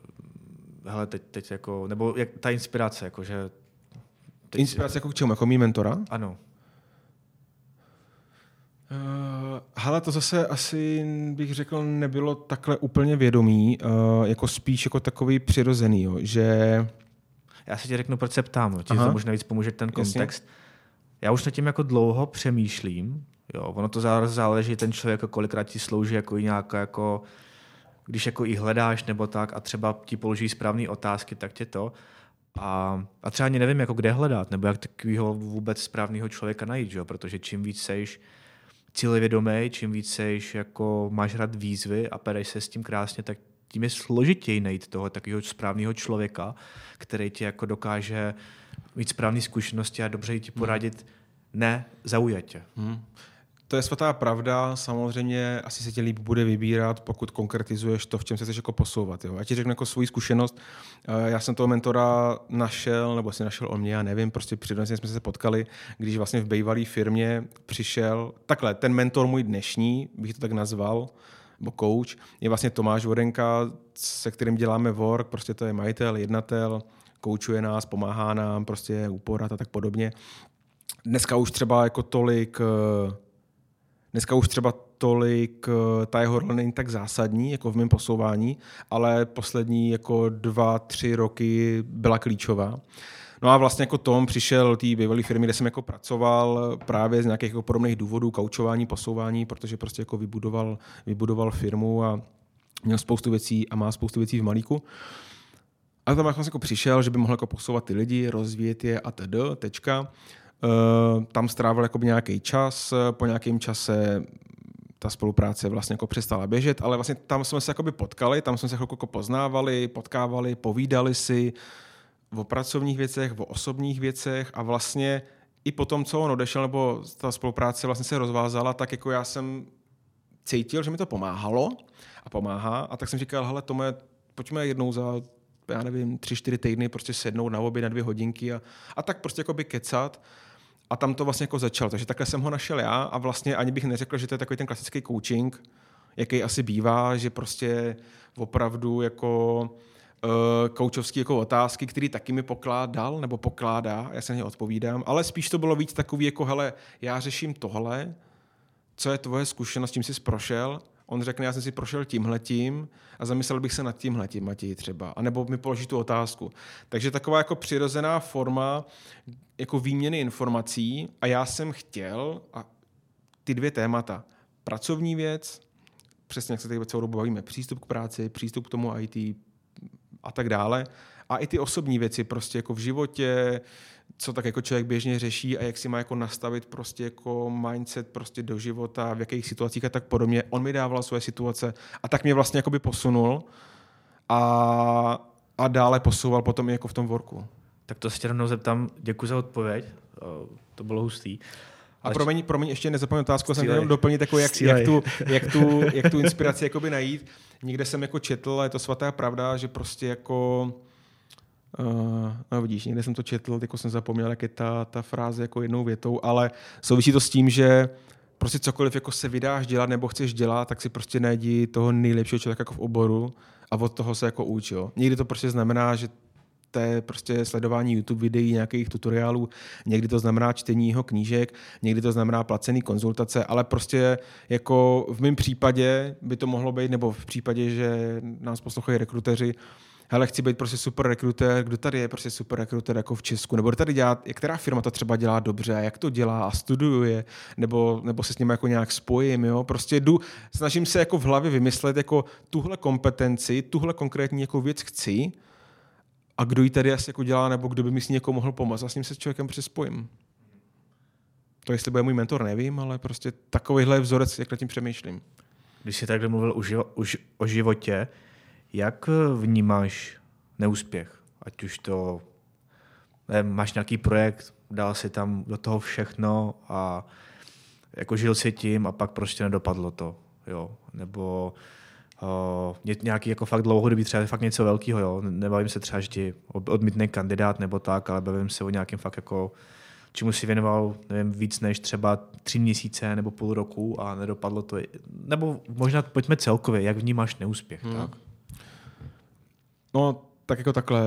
hele, teď, teď jako, nebo jak, ta inspirace, jako, že
Teď... Inspirace jako k čemu? Jako mý mentora?
Ano.
Uh, hele, to zase asi bych řekl nebylo takhle úplně vědomý, uh, jako spíš jako takový přirozený, jo, že...
Já se ti řeknu, proč se ptám, ti to možná víc pomůže ten kontext. Jasně. Já už nad tím jako dlouho přemýšlím, jo, ono to záleží, ten člověk kolikrát ti slouží jako nějaká jako když jako i hledáš nebo tak a třeba ti položí správné otázky, tak tě to. A, a třeba ani nevím, jako kde hledat, nebo jak takového vůbec správného člověka najít, že? protože čím víc seš cílevědomý, čím víc seš, jako máš rád výzvy a pereš se s tím krásně, tak tím je složitěji najít toho takového správného člověka, který ti jako dokáže mít správné zkušenosti a dobře ti poradit, hmm. ne zaujatě. Hmm
To je svatá pravda, samozřejmě asi se ti líp bude vybírat, pokud konkretizuješ to, v čem se chceš jako posouvat. Jo. Já ti řeknu jako svoji zkušenost. Eh, já jsem toho mentora našel, nebo si našel on mě, já nevím, prostě přirozeně jsme se potkali, když vlastně v bývalé firmě přišel, takhle, ten mentor můj dnešní, bych to tak nazval, nebo coach, je vlastně Tomáš Vodenka, se kterým děláme work, prostě to je majitel, jednatel, koučuje nás, pomáhá nám, prostě uporat a tak podobně. Dneska už třeba jako tolik eh, Dneska už třeba tolik, eh, ta jeho role není tak zásadní, jako v mém posouvání, ale poslední jako dva, tři roky byla klíčová. No a vlastně jako Tom přišel té bývalé firmy, kde jsem jako pracoval právě z nějakých jako podobných důvodů, kaučování, posouvání, protože prostě jako vybudoval, vybudoval firmu a měl spoustu věcí a má spoustu věcí v malíku. A tam jako přišel, že by mohl jako posouvat ty lidi, rozvíjet je a td. Tečka. Uh, tam strávil jako nějaký čas, po nějakém čase ta spolupráce vlastně jako přestala běžet, ale vlastně tam jsme se jakoby potkali, tam jsme se jako poznávali, potkávali, povídali si o pracovních věcech, o osobních věcech a vlastně i po tom, co on odešel, nebo ta spolupráce vlastně se rozvázala, tak jako já jsem cítil, že mi to pomáhalo a pomáhá a tak jsem říkal, hele Tome, pojďme jednou za já nevím, tři, čtyři týdny prostě sednout na obě na dvě hodinky a, a tak prostě jako by kecat a tam to vlastně jako začalo. Takže takhle jsem ho našel já a vlastně ani bych neřekl, že to je takový ten klasický coaching, jaký asi bývá, že prostě opravdu jako koučovský jako otázky, který taky mi pokládal nebo pokládá, já se na ně odpovídám, ale spíš to bylo víc takový jako, hele, já řeším tohle, co je tvoje zkušenost, tím jsi prošel on řekne, já jsem si prošel tímhletím a zamyslel bych se nad tímhletím, Matěj třeba. A nebo mi položí tu otázku. Takže taková jako přirozená forma jako výměny informací a já jsem chtěl a ty dvě témata. Pracovní věc, přesně jak se tady celou dobu bavíme, přístup k práci, přístup k tomu IT a tak dále. A i ty osobní věci prostě jako v životě, co tak jako člověk běžně řeší a jak si má jako nastavit prostě jako mindset prostě do života, v jakých situacích a tak podobně. On mi dával svoje situace a tak mě vlastně by posunul a, a dále posouval potom i jako v tom worku.
Tak to se tě rovnou zeptám, děkuji za odpověď, to bylo hustý.
A Ale promiň, promiň, ještě nezapomněl otázku, jsem jenom doplnit, jako jak, jak, tu, jak, tu, jak tu inspiraci jakoby najít. Někde jsem jako četl, a je to svatá pravda, že prostě jako Uh, no vidíš, někde jsem to četl, jako jsem zapomněl, jak je ta, ta fráze jako jednou větou, ale souvisí to s tím, že prostě cokoliv jako se vydáš dělat nebo chceš dělat, tak si prostě najdi toho nejlepšího člověka jako v oboru a od toho se jako uč. Jo. Někdy to prostě znamená, že to je prostě sledování YouTube videí, nějakých tutoriálů, někdy to znamená čtení jeho knížek, někdy to znamená placený konzultace, ale prostě jako v mém případě by to mohlo být, nebo v případě, že nás poslouchají rekruteři, hele, chci být prostě super rekruter, kdo tady je prostě super rekruter jako v Česku, nebo tady dělá, která firma to třeba dělá dobře, jak to dělá a studuje, nebo, nebo se s ním jako nějak spojím, jo, prostě jdu, snažím se jako v hlavě vymyslet jako tuhle kompetenci, tuhle konkrétní jako věc chci. A kdo ji tady asi jako dělá, nebo kdo by mi s ní jako mohl pomoct? A s ním se s člověkem prostě spojím. To, jestli bude můj mentor, nevím, ale prostě takovýhle vzorec, jak nad tím přemýšlím.
Když jsi takhle mluvil o, živo, o životě, jak vnímáš neúspěch? Ať už to ne, máš nějaký projekt, dal si tam do toho všechno a jako žil si tím a pak prostě nedopadlo to. Jo? Nebo uh, nějaký jako fakt dlouhodobý třeba fakt něco velkého, jo. Nebavím se třeba, že ti odmítne kandidát nebo tak, ale bavím se o nějakém fakt jako čemu si věnoval, nevím, víc než třeba tři měsíce nebo půl roku a nedopadlo to. Nebo možná pojďme celkově, jak vnímáš neúspěch, hmm. tak?
No, tak jako takhle,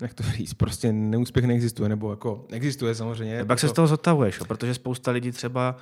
jak to říct, prostě neúspěch neexistuje, nebo jako existuje samozřejmě.
Pak se z toho zotavuješ, protože spousta lidí třeba,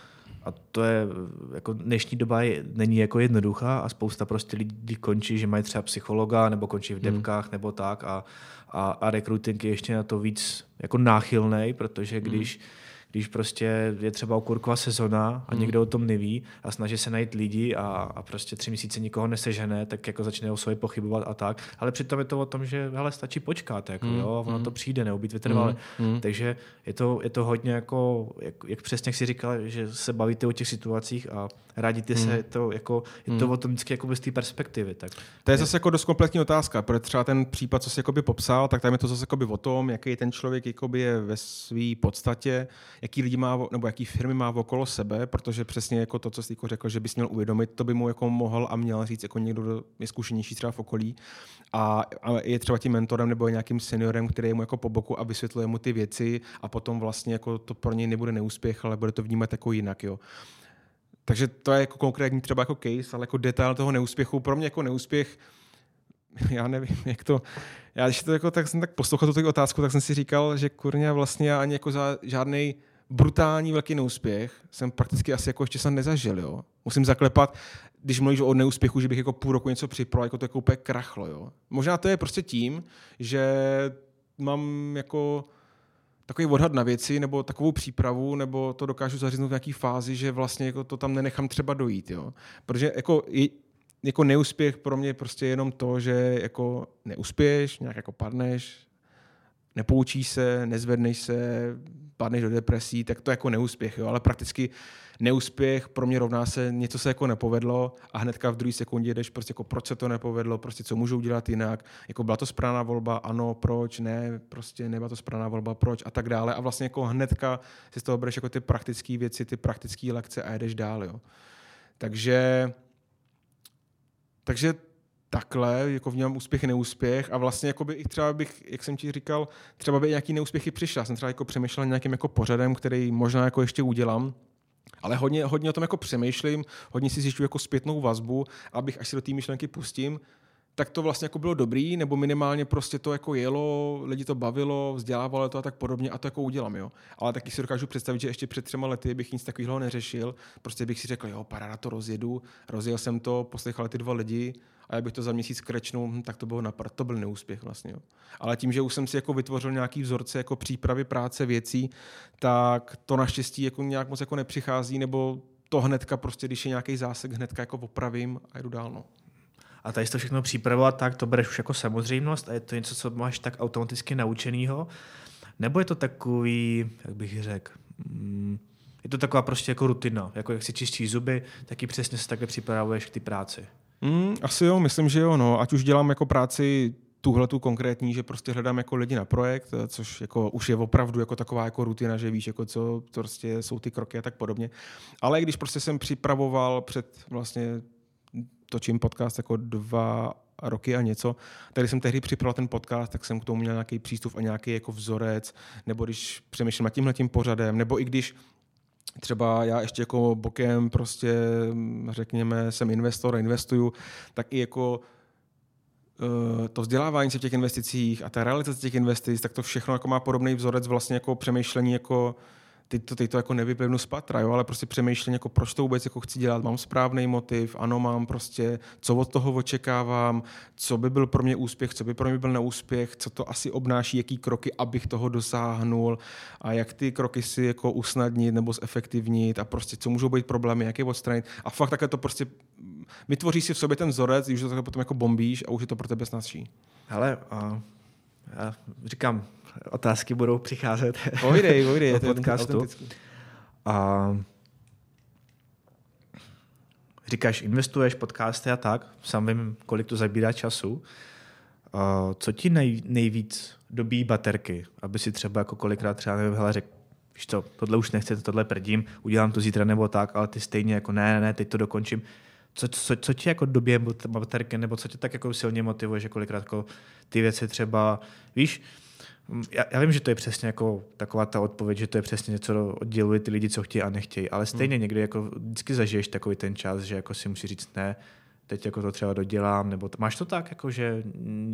a to je, jako dnešní doba je, není jako jednoduchá a spousta prostě lidí končí, že mají třeba psychologa, nebo končí v debkách, hmm. nebo tak a, a, a recruiting je ještě na to víc jako náchylnej, protože když hmm když prostě je třeba okurková sezona a hmm. někdo o tom neví a snaží se najít lidi a, a prostě tři měsíce nikoho nesežene, tak jako začne o sobě pochybovat a tak. Ale přitom je to o tom, že hele, stačí počkat, jako, hmm. jo, ono hmm. to přijde, neubít vytrvale. Hmm. hmm. Takže je to, je to hodně jako, jak, jak přesně jak jsi říkal, že se bavíte o těch situacích a radíte hmm. se, to, jako, je to hmm. o tom vždycky jako z té perspektivy. Tak.
To je zase jako dost kompletní otázka, protože třeba ten případ, co jsi popsal, tak tam je to zase o tom, jaký ten člověk je ve své podstatě, jaký lidi má, nebo jaký firmy má okolo sebe, protože přesně jako to, co jsi jako řekl, že bys měl uvědomit, to by mu jako mohl a měl říct jako někdo, kdo je zkušenější třeba v okolí a, a je třeba tím mentorem nebo nějakým seniorem, který je mu jako po boku a vysvětluje mu ty věci a potom vlastně jako to pro něj nebude neúspěch, ale bude to vnímat jako jinak. Jo. Takže to je jako konkrétní třeba jako case, ale jako detail toho neúspěchu. Pro mě jako neúspěch, já nevím, jak to, já když to jako, tak jsem tak poslouchal tu otázku, tak jsem si říkal, že kurně vlastně já ani jako za žádný brutální velký neúspěch jsem prakticky asi jako ještě jsem nezažil, jo. Musím zaklepat, když mluvíš o neúspěchu, že bych jako půl roku něco připravil, jako to jako úplně krachlo, jo. Možná to je prostě tím, že mám jako takový odhad na věci, nebo takovou přípravu, nebo to dokážu zaříznout v nějaký fázi, že vlastně jako to tam nenechám třeba dojít. Jo? Protože jako, jako neúspěch pro mě prostě jenom to, že jako neuspěješ, nějak jako padneš, nepoučíš se, nezvedneš se, padneš do depresí, tak to jako neúspěch. Jo? Ale prakticky neúspěch pro mě rovná se, něco se jako nepovedlo a hnedka v druhé sekundě jdeš prostě jako proč se to nepovedlo, prostě co můžou dělat jinak, jako byla to správná volba, ano, proč, ne, prostě nebyla to správná volba, proč a tak dále a vlastně jako hnedka si z toho bereš jako ty praktické věci, ty praktické lekce a jedeš dál, jo. Takže takže takhle, jako vnímám úspěch, neúspěch. A vlastně jako by i třeba bych, jak jsem ti říkal, třeba by nějaký neúspěchy přišel. Já jsem třeba jako přemýšlel nějakým jako pořadem, který možná jako ještě udělám, ale hodně, hodně o tom jako přemýšlím, hodně si zjišťuji jako zpětnou vazbu, abych až se do té myšlenky pustím, tak to vlastně jako bylo dobrý, nebo minimálně prostě to jako jelo, lidi to bavilo, vzdělávalo to a tak podobně a to jako udělám, jo. Ale taky si dokážu představit, že ještě před třema lety bych nic takového neřešil, prostě bych si řekl, jo, paráda to rozjedu, rozjel jsem to, poslechal ty dva lidi a já bych to za měsíc krečnul, hm, tak to bylo napad, to byl neúspěch vlastně. Jo. Ale tím, že už jsem si jako vytvořil nějaký vzorce jako přípravy práce věcí, tak to naštěstí jako nějak moc jako nepřichází, nebo to hnedka prostě, když je nějaký zásek, hnedka jako opravím a jdu dál. No.
A tady to všechno připravovat tak, to bereš už jako samozřejmost a je to něco, co máš tak automaticky naučenýho? Nebo je to takový, jak bych řekl, mm, je to taková prostě jako rutina, jako jak si čistí zuby, taky přesně se takhle připravuješ k ty práci.
Mm, asi jo, myslím, že jo. No. Ať už dělám jako práci tuhle tu konkrétní, že prostě hledám jako lidi na projekt, což jako už je opravdu jako taková jako rutina, že víš, jako co prostě jsou ty kroky a tak podobně. Ale když prostě jsem připravoval před vlastně točím podcast jako dva roky a něco. Tady jsem tehdy připravil ten podcast, tak jsem k tomu měl nějaký přístup a nějaký jako vzorec, nebo když přemýšlím nad tímhle tím pořadem, nebo i když třeba já ještě jako bokem prostě, řekněme, jsem investor a investuju, tak i jako eh, to vzdělávání se v těch investicích a ta realizace těch investic, tak to všechno jako má podobný vzorec vlastně jako přemýšlení jako teď to, teď to jako nevyplivnu z patra, jo, ale prostě přemýšlím, jako proč to vůbec jako chci dělat, mám správný motiv, ano, mám prostě, co od toho očekávám, co by byl pro mě úspěch, co by pro mě byl neúspěch, co to asi obnáší, jaký kroky, abych toho dosáhnul a jak ty kroky si jako usnadnit nebo zefektivnit a prostě co můžou být problémy, jak je odstranit a fakt také to prostě vytvoří si v sobě ten vzorec, když to potom jako bombíš a už je to pro tebe snazší.
Hele, uh, já říkám, otázky budou přicházet.
Pojdej, pojdej,
je to podcastu. A říkáš, investuješ podcasty a tak, sám vím, kolik to zabírá času. A co ti nej, nejvíc dobí baterky, aby si třeba jako kolikrát třeba nevím, hele, řekl, víš co, tohle už nechci, tohle prdím, udělám to zítra nebo tak, ale ty stejně jako ne, ne, ne teď to dokončím. Co, co, co ti jako dobije baterky, nebo co tě tak jako silně motivuje, že kolikrát jako ty věci třeba, víš, já, já vím, že to je přesně jako taková ta odpověď, že to je přesně něco, odděluje ty lidi, co chtějí a nechtějí, ale stejně hmm. někdy jako vždycky zažiješ takový ten čas, že jako si musí říct ne, teď jako to třeba dodělám, nebo to, máš to tak, jako že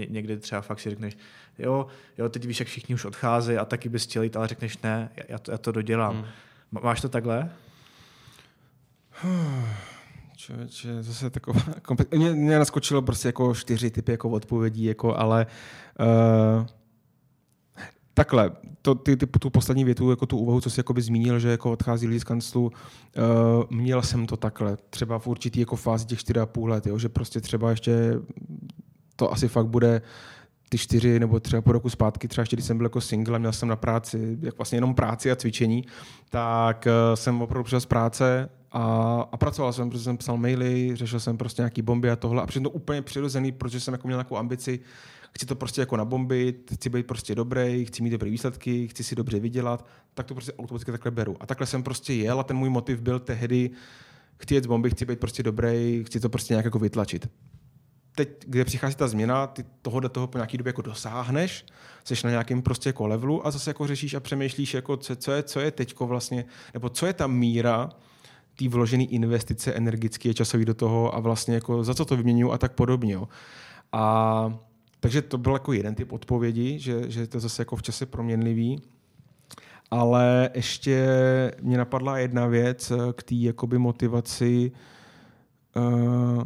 někdy třeba fakt si řekneš, jo, jo, teď víš, jak všichni už odcházejí a taky bys chtěl jít, ale řekneš ne, já to, já to dodělám. Hmm. Máš to takhle?
Člověče, zase taková... Mě, mě naskočilo prostě jako čtyři typy jako odpovědí, jako, ale uh, Takhle, to, ty, ty, tu poslední větu, jako tu úvahu, co jsi jakoby zmínil, že jako odchází lidi z kanclu, uh, měl jsem to takhle, třeba v určitý jako fázi těch 4,5 let, jo, že prostě třeba ještě to asi fakt bude ty čtyři nebo třeba po roku zpátky, třeba ještě když jsem byl jako single a měl jsem na práci, jak vlastně jenom práci a cvičení, tak uh, jsem opravdu přišel z práce a, a pracoval jsem, protože jsem psal maily, řešil jsem prostě nějaký bomby a tohle a přitom to úplně přirozený, protože jsem jako měl nějakou ambici chci to prostě jako nabombit, chci být prostě dobrý, chci mít dobré výsledky, chci si dobře vydělat, tak to prostě automaticky takhle beru. A takhle jsem prostě jel a ten můj motiv byl tehdy, chci jet z bomby, chci být prostě dobrý, chci to prostě nějak jako vytlačit. Teď, kde přichází ta změna, ty toho do toho po nějaký době jako dosáhneš, jsi na nějakém prostě jako levelu a zase jako řešíš a přemýšlíš, jako co, co je, co je teďko vlastně, nebo co je ta míra, té vložené investice energické, časové do toho a vlastně jako za co to vyměňuju a tak podobně. A takže to byl jako jeden typ odpovědi, že, že je to zase jako v čase proměnlivý. Ale ještě mě napadla jedna věc k té jakoby motivaci. Uh,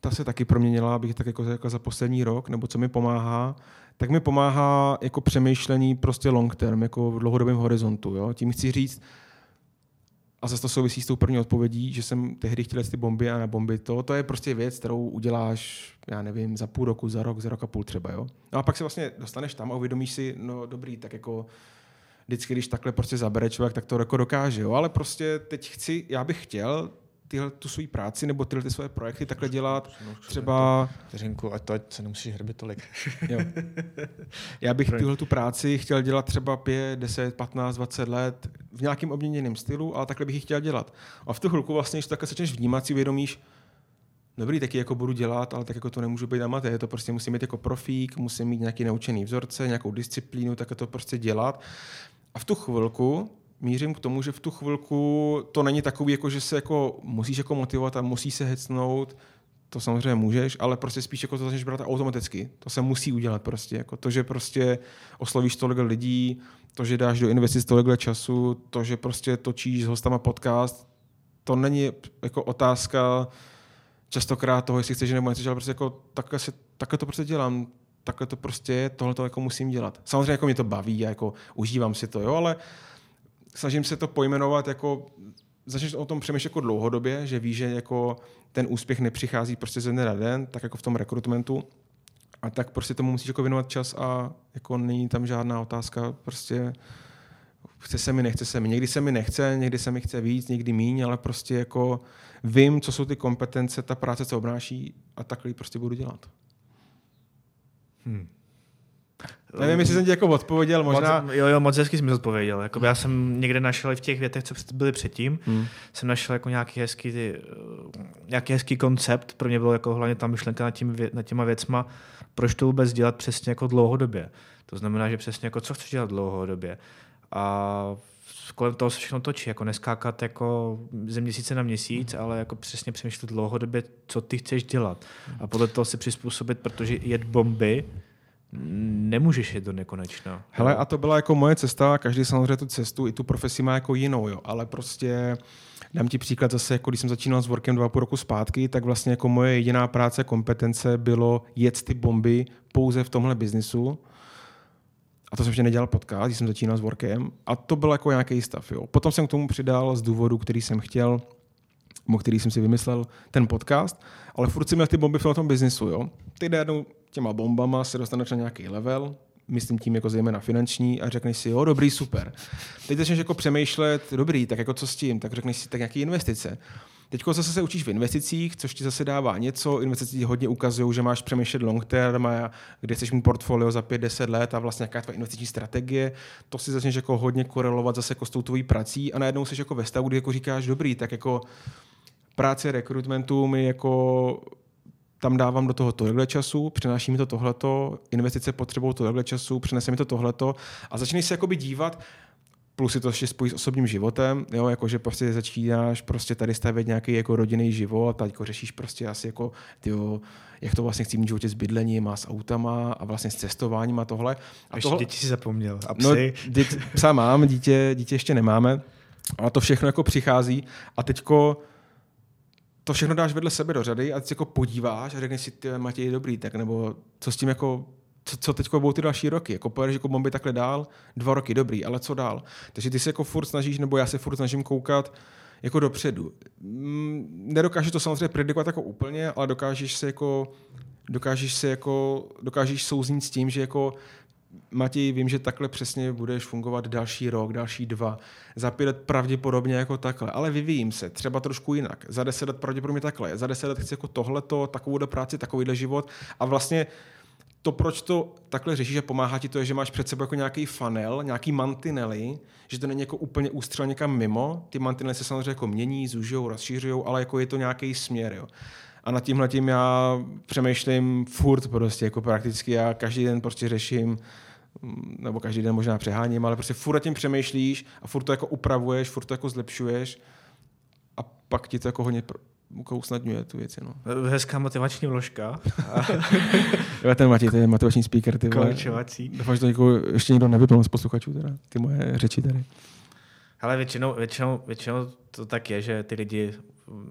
ta se taky proměnila, abych tak jako řekl za poslední rok, nebo co mi pomáhá, tak mi pomáhá jako přemýšlení prostě long term, jako v dlouhodobém horizontu. Jo? Tím chci říct, a zase to souvisí s tou první odpovědí, že jsem tehdy chtěl ty bomby a na bomby to. To je prostě věc, kterou uděláš, já nevím, za půl roku, za rok, za rok a půl třeba. Jo? No a pak se vlastně dostaneš tam a uvědomíš si, no dobrý, tak jako vždycky, když takhle prostě zabere člověk, tak to jako dokáže. Jo? Ale prostě teď chci, já bych chtěl tyhle tu svou práci nebo tyhle ty svoje projekty takhle dělat. Třeba...
Vteřinku, ať to ať se nemusíš hrbit tolik.
jo. Já bych tyhle tu práci chtěl dělat třeba 5, 10, 15, 20 let v nějakém obměněném stylu, ale takhle bych ji chtěl dělat. A v tu chvilku vlastně, když to takhle začneš vnímat, si uvědomíš, dobrý, taky jako budu dělat, ale tak jako to nemůžu být amatér, to prostě musím mít jako profík, musím mít nějaký naučený vzorce, nějakou disciplínu, tak to prostě dělat. A v tu chvilku mířím k tomu, že v tu chvilku to není takový, jako že se jako musíš jako motivovat a musí se hecnout, to samozřejmě můžeš, ale prostě spíš jako to začneš brát automaticky. To se musí udělat prostě. Jako to, že prostě oslovíš tolik lidí, to, že dáš do investic tolik času, to, že prostě točíš s hostama podcast, to není jako otázka častokrát toho, jestli chceš nebo nechceš, ale prostě jako takhle, se, takhle to prostě dělám, takhle to prostě je, tohle to jako musím dělat. Samozřejmě jako mě to baví a jako užívám si to, jo, ale snažím se to pojmenovat jako, začneš o tom přemýšlet jako dlouhodobě, že víš, že jako ten úspěch nepřichází prostě ze dne na den, tak jako v tom rekrutmentu, a tak prostě tomu musíš jako věnovat čas a jako není tam žádná otázka, prostě chce se mi, nechce se mi. Někdy se mi nechce, někdy se mi chce víc, někdy míň, ale prostě jako vím, co jsou ty kompetence, ta práce, co obnáší a takhle prostě budu dělat. Hmm. Nevím, jestli jsem ti jako odpověděl, možná...
Moc, jo, jo, moc hezky jsi mi odpověděl. Jako já jsem někde našel v těch větech, co byly předtím, hmm. jsem našel jako nějaký hezký, ty, nějaký hezký koncept. Pro mě bylo jako hlavně ta myšlenka nad, tím, nad těma věcma, proč to vůbec dělat přesně jako dlouhodobě. To znamená, že přesně jako co chceš dělat dlouhodobě. A kolem toho se všechno točí, jako neskákat jako ze měsíce na měsíc, hmm. ale jako přesně přemýšlet dlouhodobě, co ty chceš dělat. A podle toho si přizpůsobit, protože jet bomby nemůžeš jít do nekonečna.
Hele, a to byla jako moje cesta, každý samozřejmě tu cestu i tu profesi má jako jinou, jo, ale prostě dám ti příklad zase, jako když jsem začínal s Workem dva půl roku zpátky, tak vlastně jako moje jediná práce, kompetence bylo jet ty bomby pouze v tomhle biznisu. A to jsem ještě nedělal podcast, když jsem začínal s Workem. A to byl jako nějaký stav. Jo. Potom jsem k tomu přidal z důvodu, který jsem chtěl, o který jsem si vymyslel, ten podcast, ale furt jsem měl ty bomby v tom biznisu. Jo. Ty najednou těma bombama se dostaneš na nějaký level, myslím tím jako zejména finanční a řekneš si, jo, dobrý, super. Teď začneš jako přemýšlet, dobrý, tak jako co s tím, tak řekneš si, tak nějaké investice. Teď zase se učíš v investicích, což ti zase dává něco. Investice ti hodně ukazují, že máš přemýšlet long term a kde chceš mít portfolio za 5-10 let a vlastně jaká je tvoje investiční strategie. To si začneš jako hodně korelovat zase jako s tou tvojí prací a najednou jsi jako ve stavu, kdy jako říkáš, dobrý, tak jako práce rekrutmentu mi jako tam dávám do toho tohle času, přináší mi to tohleto, investice potřebují tohle času, přinese mi to tohleto a začneš se jakoby dívat, plus si to ještě spojí s osobním životem, jo, jakože prostě začínáš prostě tady stavět nějaký jako rodinný život a jako řešíš prostě asi jako, tyjo, jak to vlastně chci mít v životě s bydlením a s autama a vlastně s cestováním a tohle. A
ještě tohle... děti si zapomněl. A
psy? No, dět, psa mám, dítě, dítě ještě nemáme. A to všechno jako přichází a teďko to všechno dáš vedle sebe do řady a ty jako podíváš a řekneš si, ty Matěj, dobrý, tak nebo co s tím jako co, co teď budou ty další roky. Jako pojedeš jako bomby takhle dál, dva roky, dobrý, ale co dál? Takže ty se jako furt snažíš, nebo já se furt snažím koukat jako dopředu. Mm, nedokážeš to samozřejmě predikovat jako úplně, ale dokážeš se jako dokážeš se jako, dokážeš souznít s tím, že jako Matěj, vím, že takhle přesně budeš fungovat další rok, další dva, za pět let pravděpodobně jako takhle, ale vyvíjím se, třeba trošku jinak, za deset let pravděpodobně takhle, za deset let chci jako tohleto, takovou do práci, takovýhle život a vlastně to, proč to takhle řešíš a pomáhá ti to, je, že máš před sebou jako nějaký funnel, nějaký mantinely, že to není jako úplně ústřel někam mimo. Ty mantinely se samozřejmě jako mění, zužují, rozšířují, ale jako je to nějaký směr. Jo. A nad tímhle tím já přemýšlím furt prostě, jako prakticky já každý den prostě řeším, nebo každý den možná přeháním, ale prostě furt tím přemýšlíš a furt to jako upravuješ, furt to jako zlepšuješ a pak ti to jako hodně jako usnadňuje tu věci. No.
Hezká motivační vložka.
jo, ten Matěj, to je motivační speaker. Ty
Koučovací.
Doufám, že to někoho, ještě někdo nevypnul z posluchačů, teda, ty moje řeči tady.
Ale většinou, většinou, většinou to tak je, že ty lidi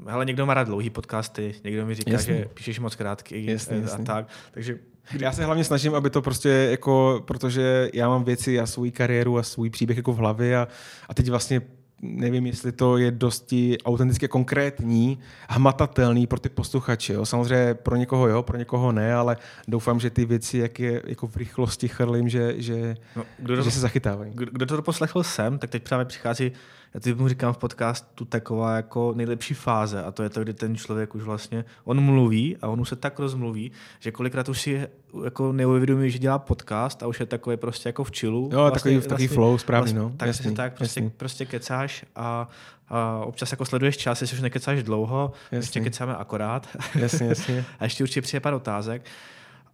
hele, někdo má rád dlouhý podcasty, někdo mi říká, jasný. že píšeš moc krátký jasný, jasný. a tak. Takže
já se hlavně snažím, aby to prostě jako, protože já mám věci a svou kariéru a svůj příběh jako v hlavě a, a teď vlastně nevím, jestli to je dosti autenticky konkrétní, hmatatelný pro ty posluchače. Jo. Samozřejmě pro někoho jo, pro někoho ne, ale doufám, že ty věci, jak je jako v rychlosti chrlím, že, že, no, kdo že to, se zachytávají.
Kdo, kdo to poslechl sem, tak teď právě přichází já teď mu říkám v podcastu taková jako nejlepší fáze a to je to, kdy ten člověk už vlastně, on mluví a on už se tak rozmluví, že kolikrát už si jako neuvědomí, že dělá podcast a už je takový prostě jako v chillu.
Jo, vlastně, takový, vlastně, takový flow, správně, vlastně, no.
Tak jasný, tak prostě, jasný. prostě kecáš a, a občas jako sleduješ čas, jestli už nekecáš dlouho, jasný. ještě kecáme akorát.
Jasně, jasně.
a ještě určitě přijde pár otázek.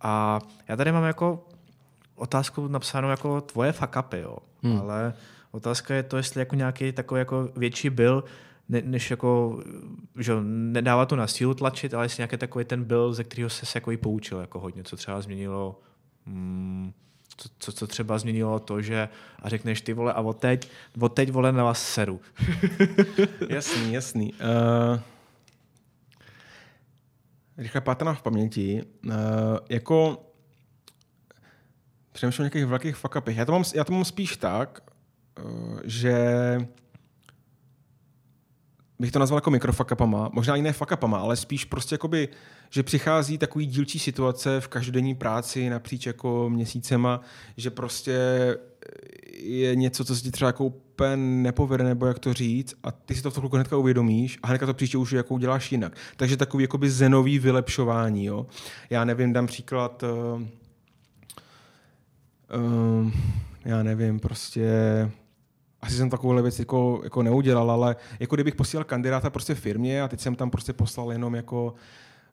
A já tady mám jako otázku napsanou jako tvoje fuck upy, jo. Hmm. Ale Otázka je to, jestli jako nějaký takový jako větší byl, ne, než jako, že nedává to na sílu tlačit, ale jestli nějaký takový ten byl, ze kterého se jako i poučil jako hodně, co třeba změnilo hmm, co, co, co třeba změnilo to, že a řekneš ty vole a od teď, teď vole na vás seru.
jasný, jasný. Uh, rychle pátrám v paměti. Uh, jako přemýšlím o nějakých velkých fuck upech. Já to mám, já to mám spíš tak, že bych to nazval jako mikrofakapama, možná i ne fakapama, ale spíš prostě jakoby, že přichází takový dílčí situace v každodenní práci napříč jako měsícema, že prostě je něco, co se ti třeba jako úplně nepovede, nebo jak to říct, a ty si to v chvilku hnedka uvědomíš a hnedka to příště už jako uděláš jinak. Takže takový jakoby zenový vylepšování, jo. Já nevím, dám příklad, uh, uh, já nevím, prostě asi jsem takovouhle věc jako, jako neudělal, ale jako kdybych posílal kandidáta prostě firmě a teď jsem tam prostě poslal jenom jako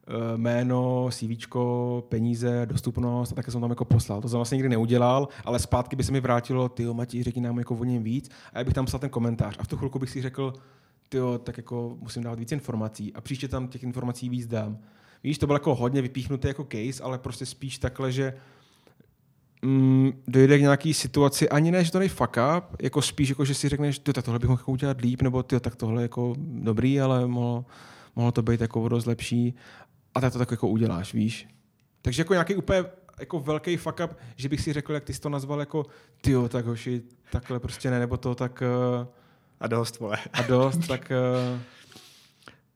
eh, jméno, CV, peníze, dostupnost a také jsem tam jako poslal. To jsem vlastně nikdy neudělal, ale zpátky by se mi vrátilo, ty Matěj, řekni nám jako o něm víc a já bych tam psal ten komentář. A v tu chvilku bych si řekl, ty tak jako musím dát víc informací a příště tam těch informací víc dám. Víš, to bylo jako hodně vypíchnuté jako case, ale prostě spíš takhle, že mm, dojde k nějaký situaci, ani ne, že to není fuck up, jako spíš, jako, že si řekneš, tak tohle bych mohl udělat líp, nebo ty, tak tohle jako dobrý, ale mohlo, mohlo to být jako dost lepší. A tak to tak jako uděláš, víš. Takže jako nějaký úplně jako velký fuck up, že bych si řekl, jak ty jsi to nazval, jako ty tak hoši, takhle prostě ne, nebo to tak... Uh,
a dost, vole.
A dost, tak... Uh,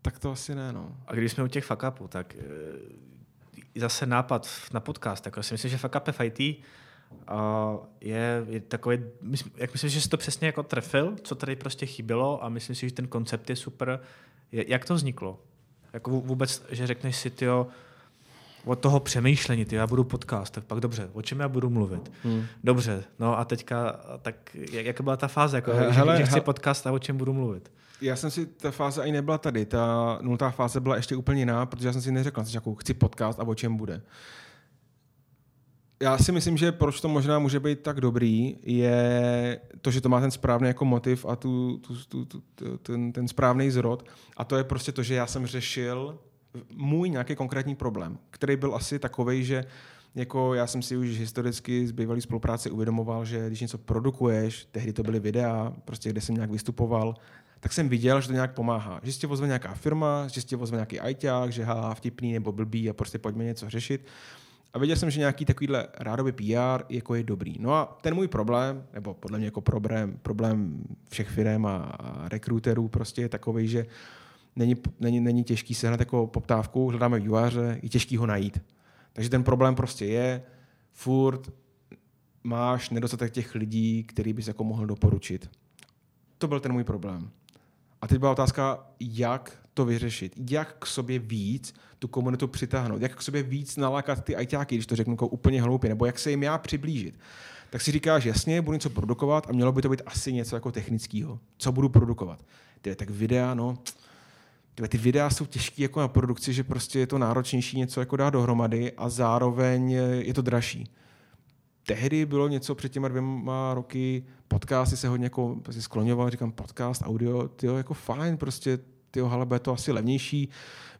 tak to asi ne, no.
A když jsme u těch fuck upů, tak uh, zase nápad na podcast. Tak si myslím, že Fuck Up FIT uh, je, je takový, jak myslím, že jsi to přesně jako trefil, co tady prostě chybělo a myslím si, že ten koncept je super. Je, jak to vzniklo? Jako vůbec, že řekneš si, tyjo, od toho přemýšlení, ty já budu podcast, tak pak dobře, o čem já budu mluvit? Hmm. Dobře, no a teďka, tak jak, jak byla ta fáze, jako, Hele, že, že chci podcast a o čem budu mluvit?
Já jsem si, ta fáze ani nebyla tady, ta nultá fáze byla ještě úplně jiná, protože já jsem si neřekl, že jako chci podcast a o čem bude. Já si myslím, že proč to možná může být tak dobrý, je to, že to má ten správný jako motiv a tu, tu, tu, tu, ten, ten správný zrod. A to je prostě to, že já jsem řešil můj nějaký konkrétní problém, který byl asi takový, že jako já jsem si už historicky z bývalé spolupráce uvědomoval, že když něco produkuješ, tehdy to byly videa, prostě kde jsem nějak vystupoval, tak jsem viděl, že to nějak pomáhá. Že si tě vozve nějaká firma, že si tě vozve nějaký ajťák, že haha, vtipný nebo blbý a prostě pojďme něco řešit. A viděl jsem, že nějaký takovýhle rádoby PR jako je dobrý. No a ten můj problém, nebo podle mě jako problém, problém všech firm a, rekruterů prostě je takový, že není, není, není těžký sehnat jako poptávku, hledáme vývojáře, je těžký ho najít. Takže ten problém prostě je, furt máš nedostatek těch lidí, který bys jako mohl doporučit. To byl ten můj problém. A teď byla otázka, jak to vyřešit, jak k sobě víc tu komunitu přitáhnout, jak k sobě víc nalákat ty ajťáky, když to řeknu jako úplně hloupě, nebo jak se jim já přiblížit. Tak si říkáš, jasně, budu něco produkovat a mělo by to být asi něco jako technického. Co budu produkovat? Ty, tak videa, no, tyhle, ty videa jsou těžké jako na produkci, že prostě je to náročnější něco jako dát dohromady a zároveň je to dražší. Tehdy bylo něco před těma dvěma roky, podcasty se hodně jako prostě skloňoval, říkám podcast, audio, ty jako fajn, prostě ty ale bude to asi levnější,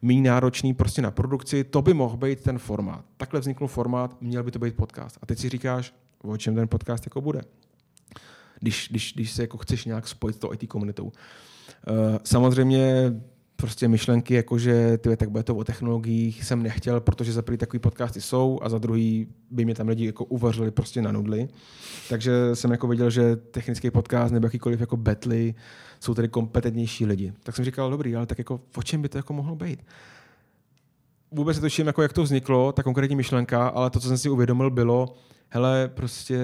méně náročný prostě na produkci, to by mohl být ten formát. Takhle vznikl formát, měl by to být podcast. A teď si říkáš, o čem ten podcast jako bude. Když, když, když se jako chceš nějak spojit s tou IT komunitou. Uh, samozřejmě prostě myšlenky, jako že ty, tak bude to o technologiích, jsem nechtěl, protože za prvý takový podcasty jsou a za druhý by mě tam lidi jako uvařili prostě na nudly. Takže jsem jako viděl, že technický podcast nebo jakýkoliv jako betly jsou tady kompetentnější lidi. Tak jsem říkal, dobrý, ale tak jako o čem by to jako mohlo být? Vůbec se točím, jako jak to vzniklo, ta konkrétní myšlenka, ale to, co jsem si uvědomil, bylo, hele, prostě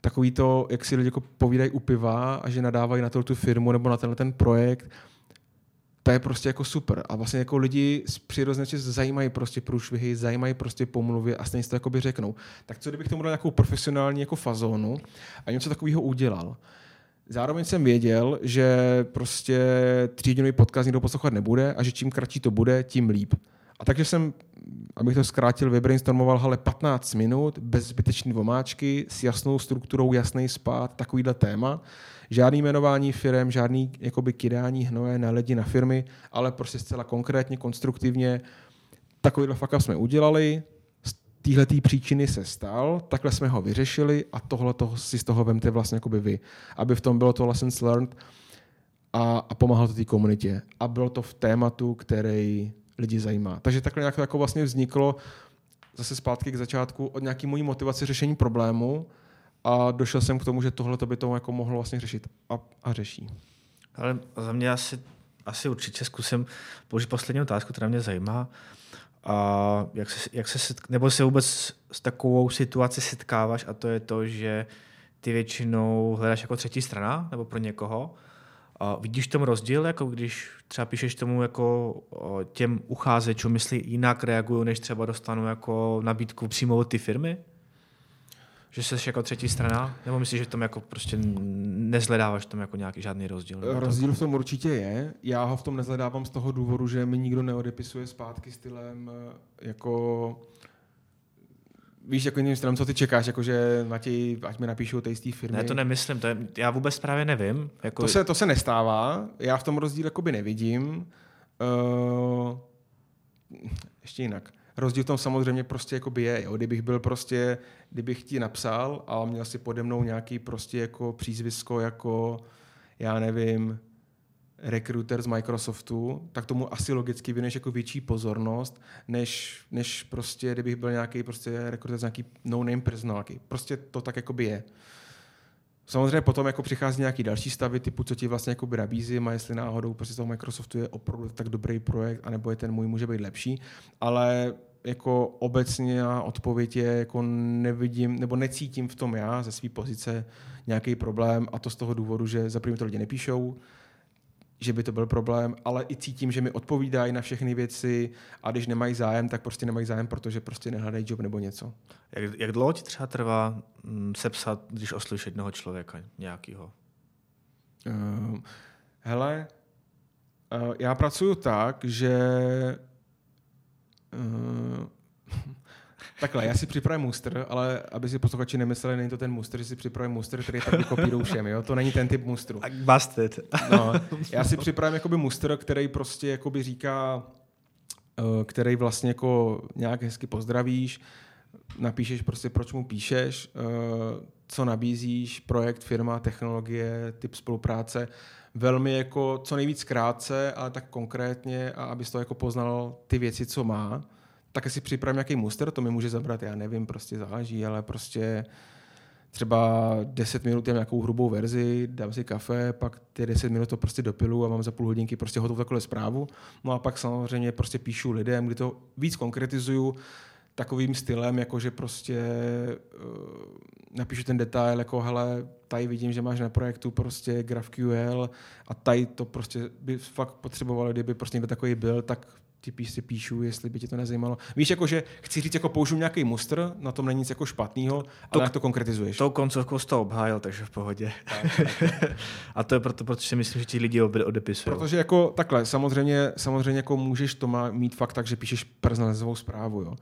takový to, jak si lidi jako povídají u piva a že nadávají na tu firmu nebo na tenhle ten projekt, to je prostě jako super. A vlastně jako lidi z přirozeně zajímají prostě průšvihy, zajímají prostě pomluvy a stejně si to jakoby řeknou. Tak co kdybych tomu dal nějakou profesionální jako fazónu a něco takového udělal? Zároveň jsem věděl, že prostě tříhodinový podcast nikdo poslouchat nebude a že čím kratší to bude, tím líp. A takže jsem, abych to zkrátil, vybrainstormoval ale 15 minut, bez zbytečné vomáčky, s jasnou strukturou, jasný spát, takovýhle téma. Žádný jmenování firm, žádný jakoby kydání hnoje na lidi, na firmy, ale prostě zcela konkrétně, konstruktivně. Takovýhle fuck jsme udělali, z téhle příčiny se stal, takhle jsme ho vyřešili a tohle si z toho vemte vlastně jakoby vy. Aby v tom bylo to lessons learned a, a pomáhalo to té komunitě. A bylo to v tématu, který lidi zajímá. Takže takhle nějak to jako vlastně vzniklo zase zpátky k začátku od nějaký mojí motivace řešení problému, a došel jsem k tomu, že tohle by to jako mohlo vlastně řešit a, a řeší.
Ale za mě asi, asi určitě zkusím položit poslední otázku, která mě zajímá. A jak se, jak se setk- nebo se vůbec s takovou situací setkáváš a to je to, že ty většinou hledáš jako třetí strana nebo pro někoho. A vidíš tom rozdíl, jako když třeba píšeš tomu jako těm ucházečům, jestli jinak reagují, než třeba dostanu jako nabídku přímo od ty firmy? Že jsi jako třetí strana? Nebo myslíš, že tam jako prostě nezhledáváš tam jako nějaký žádný rozdíl?
Rozdíl v tom určitě je. Já ho v tom nezhledávám z toho důvodu, že mi nikdo neodepisuje zpátky stylem eh, jako víš, jako jiným stranem, co ty čekáš, jakože Matěj, ať mi napíšou té jisté firmy.
Ne, to nemyslím, to je, já vůbec právě nevím.
Jako... To, se, to se nestává, já v tom rozdíl jakoby nevidím. Uh, ještě jinak. Rozdíl v tom samozřejmě prostě jakoby je, jo. Kdybych byl prostě, kdybych ti napsal a měl si pode mnou nějaký prostě jako přízvisko jako, já nevím, rekruter z Microsoftu, tak tomu asi logicky věnuješ jako větší pozornost, než, než prostě, kdybych byl nějaký prostě rekruter z nějaký no-name personálky. Prostě to tak jakoby je. Samozřejmě potom jako přichází nějaký další stavy, typu, co ti vlastně jako nabízím a jestli náhodou prostě toho Microsoftu je opravdu tak dobrý projekt, anebo je ten můj může být lepší, ale jako obecně odpověď je, jako nevidím, nebo necítím v tom já ze své pozice nějaký problém a to z toho důvodu, že za první to lidi nepíšou, že by to byl problém, ale i cítím, že mi odpovídají na všechny věci a když nemají zájem, tak prostě nemají zájem, protože prostě nehledají job nebo něco.
Jak, jak dlouho ti třeba trvá mm, sepsat, když oslyšíš jednoho člověka nějakého?
Uh, hele, uh, já pracuji tak, že uh, Takhle, já si připravím muster, ale aby si posluchači nemysleli, není to ten muster, že si připravím muster, který tak vykopírou všem, jo? To není ten typ mustru.
Busted.
No, já si připravím jakoby muster, který prostě jakoby říká, eh, který vlastně jako nějak hezky pozdravíš, napíšeš prostě, proč mu píšeš, eh, co nabízíš, projekt, firma, technologie, typ spolupráce, velmi jako co nejvíc krátce, ale tak konkrétně a abys to jako poznal ty věci, co má tak si připravím nějaký muster, to mi může zabrat, já nevím, prostě záleží, ale prostě třeba 10 minut mám nějakou hrubou verzi, dám si kafe, pak ty 10 minut to prostě dopilu a mám za půl hodinky prostě hotovou takhle zprávu. No a pak samozřejmě prostě píšu lidem, kdy to víc konkretizuju, takovým stylem, jako že prostě uh, napíšu ten detail, jako hele, tady vidím, že máš na projektu prostě GraphQL a tady to prostě by fakt potřebovalo, kdyby prostě někdo takový byl, tak ti píš píšu, jestli by tě to nezajímalo. Víš, jako, že chci říct, jako použiju nějaký mustr, na tom není nic jako špatného, ale jak to konkretizuješ.
Tou koncovkou z toho obhájil, takže v pohodě. Tak, tak. a to je proto, protože si myslím, že ti lidi odepisují.
Protože jako takhle, samozřejmě, samozřejmě jako můžeš to má mít fakt tak, že píšeš personalizovanou zprávu, jo.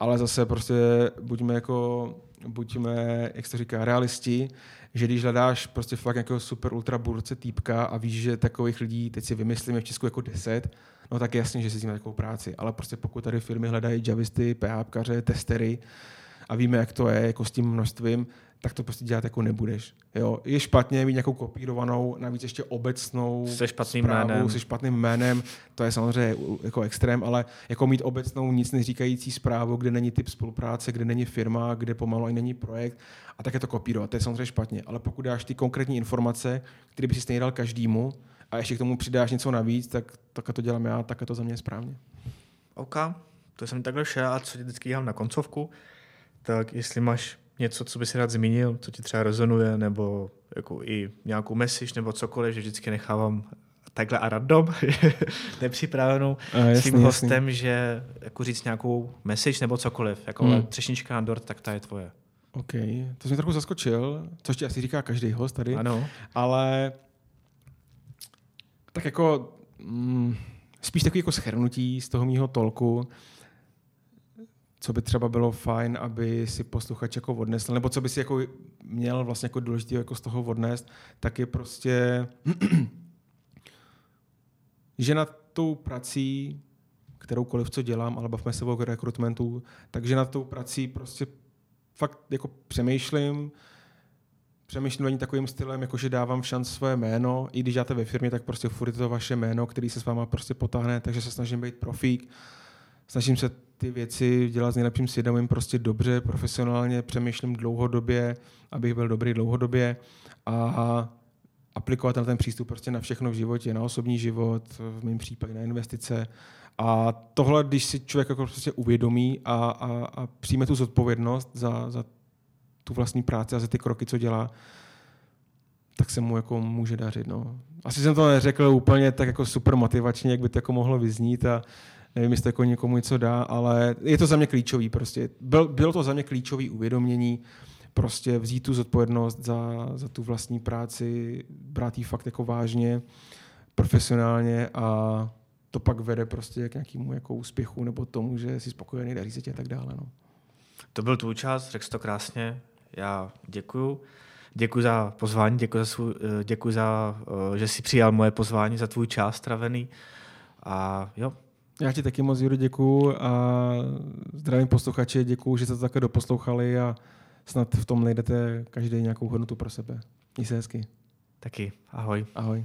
Ale zase prostě buďme jako, buďme, jak se to říká, realisti, že když hledáš prostě fakt jako super ultra burce týpka a víš, že takových lidí, teď si vymyslíme v Česku jako 10, no tak jasně, že si s takovou práci. Ale prostě pokud tady firmy hledají javisty, PHPkaře, testery a víme, jak to je jako s tím množstvím, tak to prostě dělat jako nebudeš. Jo, je špatně mít nějakou kopírovanou, navíc ještě obecnou
se špatným zprávu, jménem.
se špatným jménem, to je samozřejmě jako extrém, ale jako mít obecnou nic neříkající zprávu, kde není typ spolupráce, kde není firma, kde pomalu ani není projekt a tak je to kopírovat. To je samozřejmě špatně, ale pokud dáš ty konkrétní informace, které by si stejně dal každému a ještě k tomu přidáš něco navíc, tak, tak to dělám já, tak je to za mě správně.
OK, to jsem takhle šel a co ti vždycky dělám na koncovku, tak jestli máš něco, co by si rád zmínil, co ti třeba rezonuje, nebo jako i nějakou message, nebo cokoliv, že vždycky nechávám takhle a random, nepřipravenou a, jasný, svým hostem, jasný. že jako říct nějakou message nebo cokoliv, jako hmm. třešnička na dort, tak ta je tvoje.
OK, to jsem trochu zaskočil, což ti asi říká každý host tady,
ano.
ale tak jako mm, spíš takový jako schrnutí z toho mýho tolku, co by třeba bylo fajn, aby si posluchač jako odnesl, nebo co by si jako měl vlastně jako důležitý jako z toho odnést, tak je prostě, že nad tou prací, kteroukoliv, co dělám, ale bavme se o rekrutmentu, takže nad tou prací prostě fakt jako přemýšlím, přemýšlím ani takovým stylem, jako že dávám šanc své jméno, i když děláte ve firmě, tak prostě furt je to vaše jméno, který se s váma prostě potáhne, takže se snažím být profík, snažím se ty věci dělat s nejlepším svědomím prostě dobře, profesionálně, přemýšlím dlouhodobě, abych byl dobrý dlouhodobě a aplikovat ten přístup prostě na všechno v životě, na osobní život, v mém případě na investice. A tohle, když si člověk jako prostě uvědomí a, a, a přijme tu zodpovědnost za, za tu vlastní práci a za ty kroky, co dělá, tak se mu jako může dařit. No. Asi jsem to neřekl úplně tak jako super motivačně, jak by to jako mohlo vyznít a nevím, jestli jako někomu něco dá, ale je to za mě klíčový prostě. Byl, bylo to za mě klíčový uvědomění, prostě vzít tu zodpovědnost za, za tu vlastní práci, brát ji fakt jako vážně, profesionálně a to pak vede prostě k nějakému jako úspěchu nebo tomu, že jsi spokojený, daří se tě a tak dále. No.
To byl tvůj čas, řekl to krásně. Já děkuju. Děkuji za pozvání, děkuji za, svůj, eh, děkuji za, eh, že jsi přijal moje pozvání, za tvůj čas stravený. A jo,
já ti taky moc, Juro, děkuju a zdravím posluchače, děkuju, že jste to také doposlouchali a snad v tom najdete každý nějakou hodnotu pro sebe. Měj se hezky.
Taky. Ahoj.
Ahoj.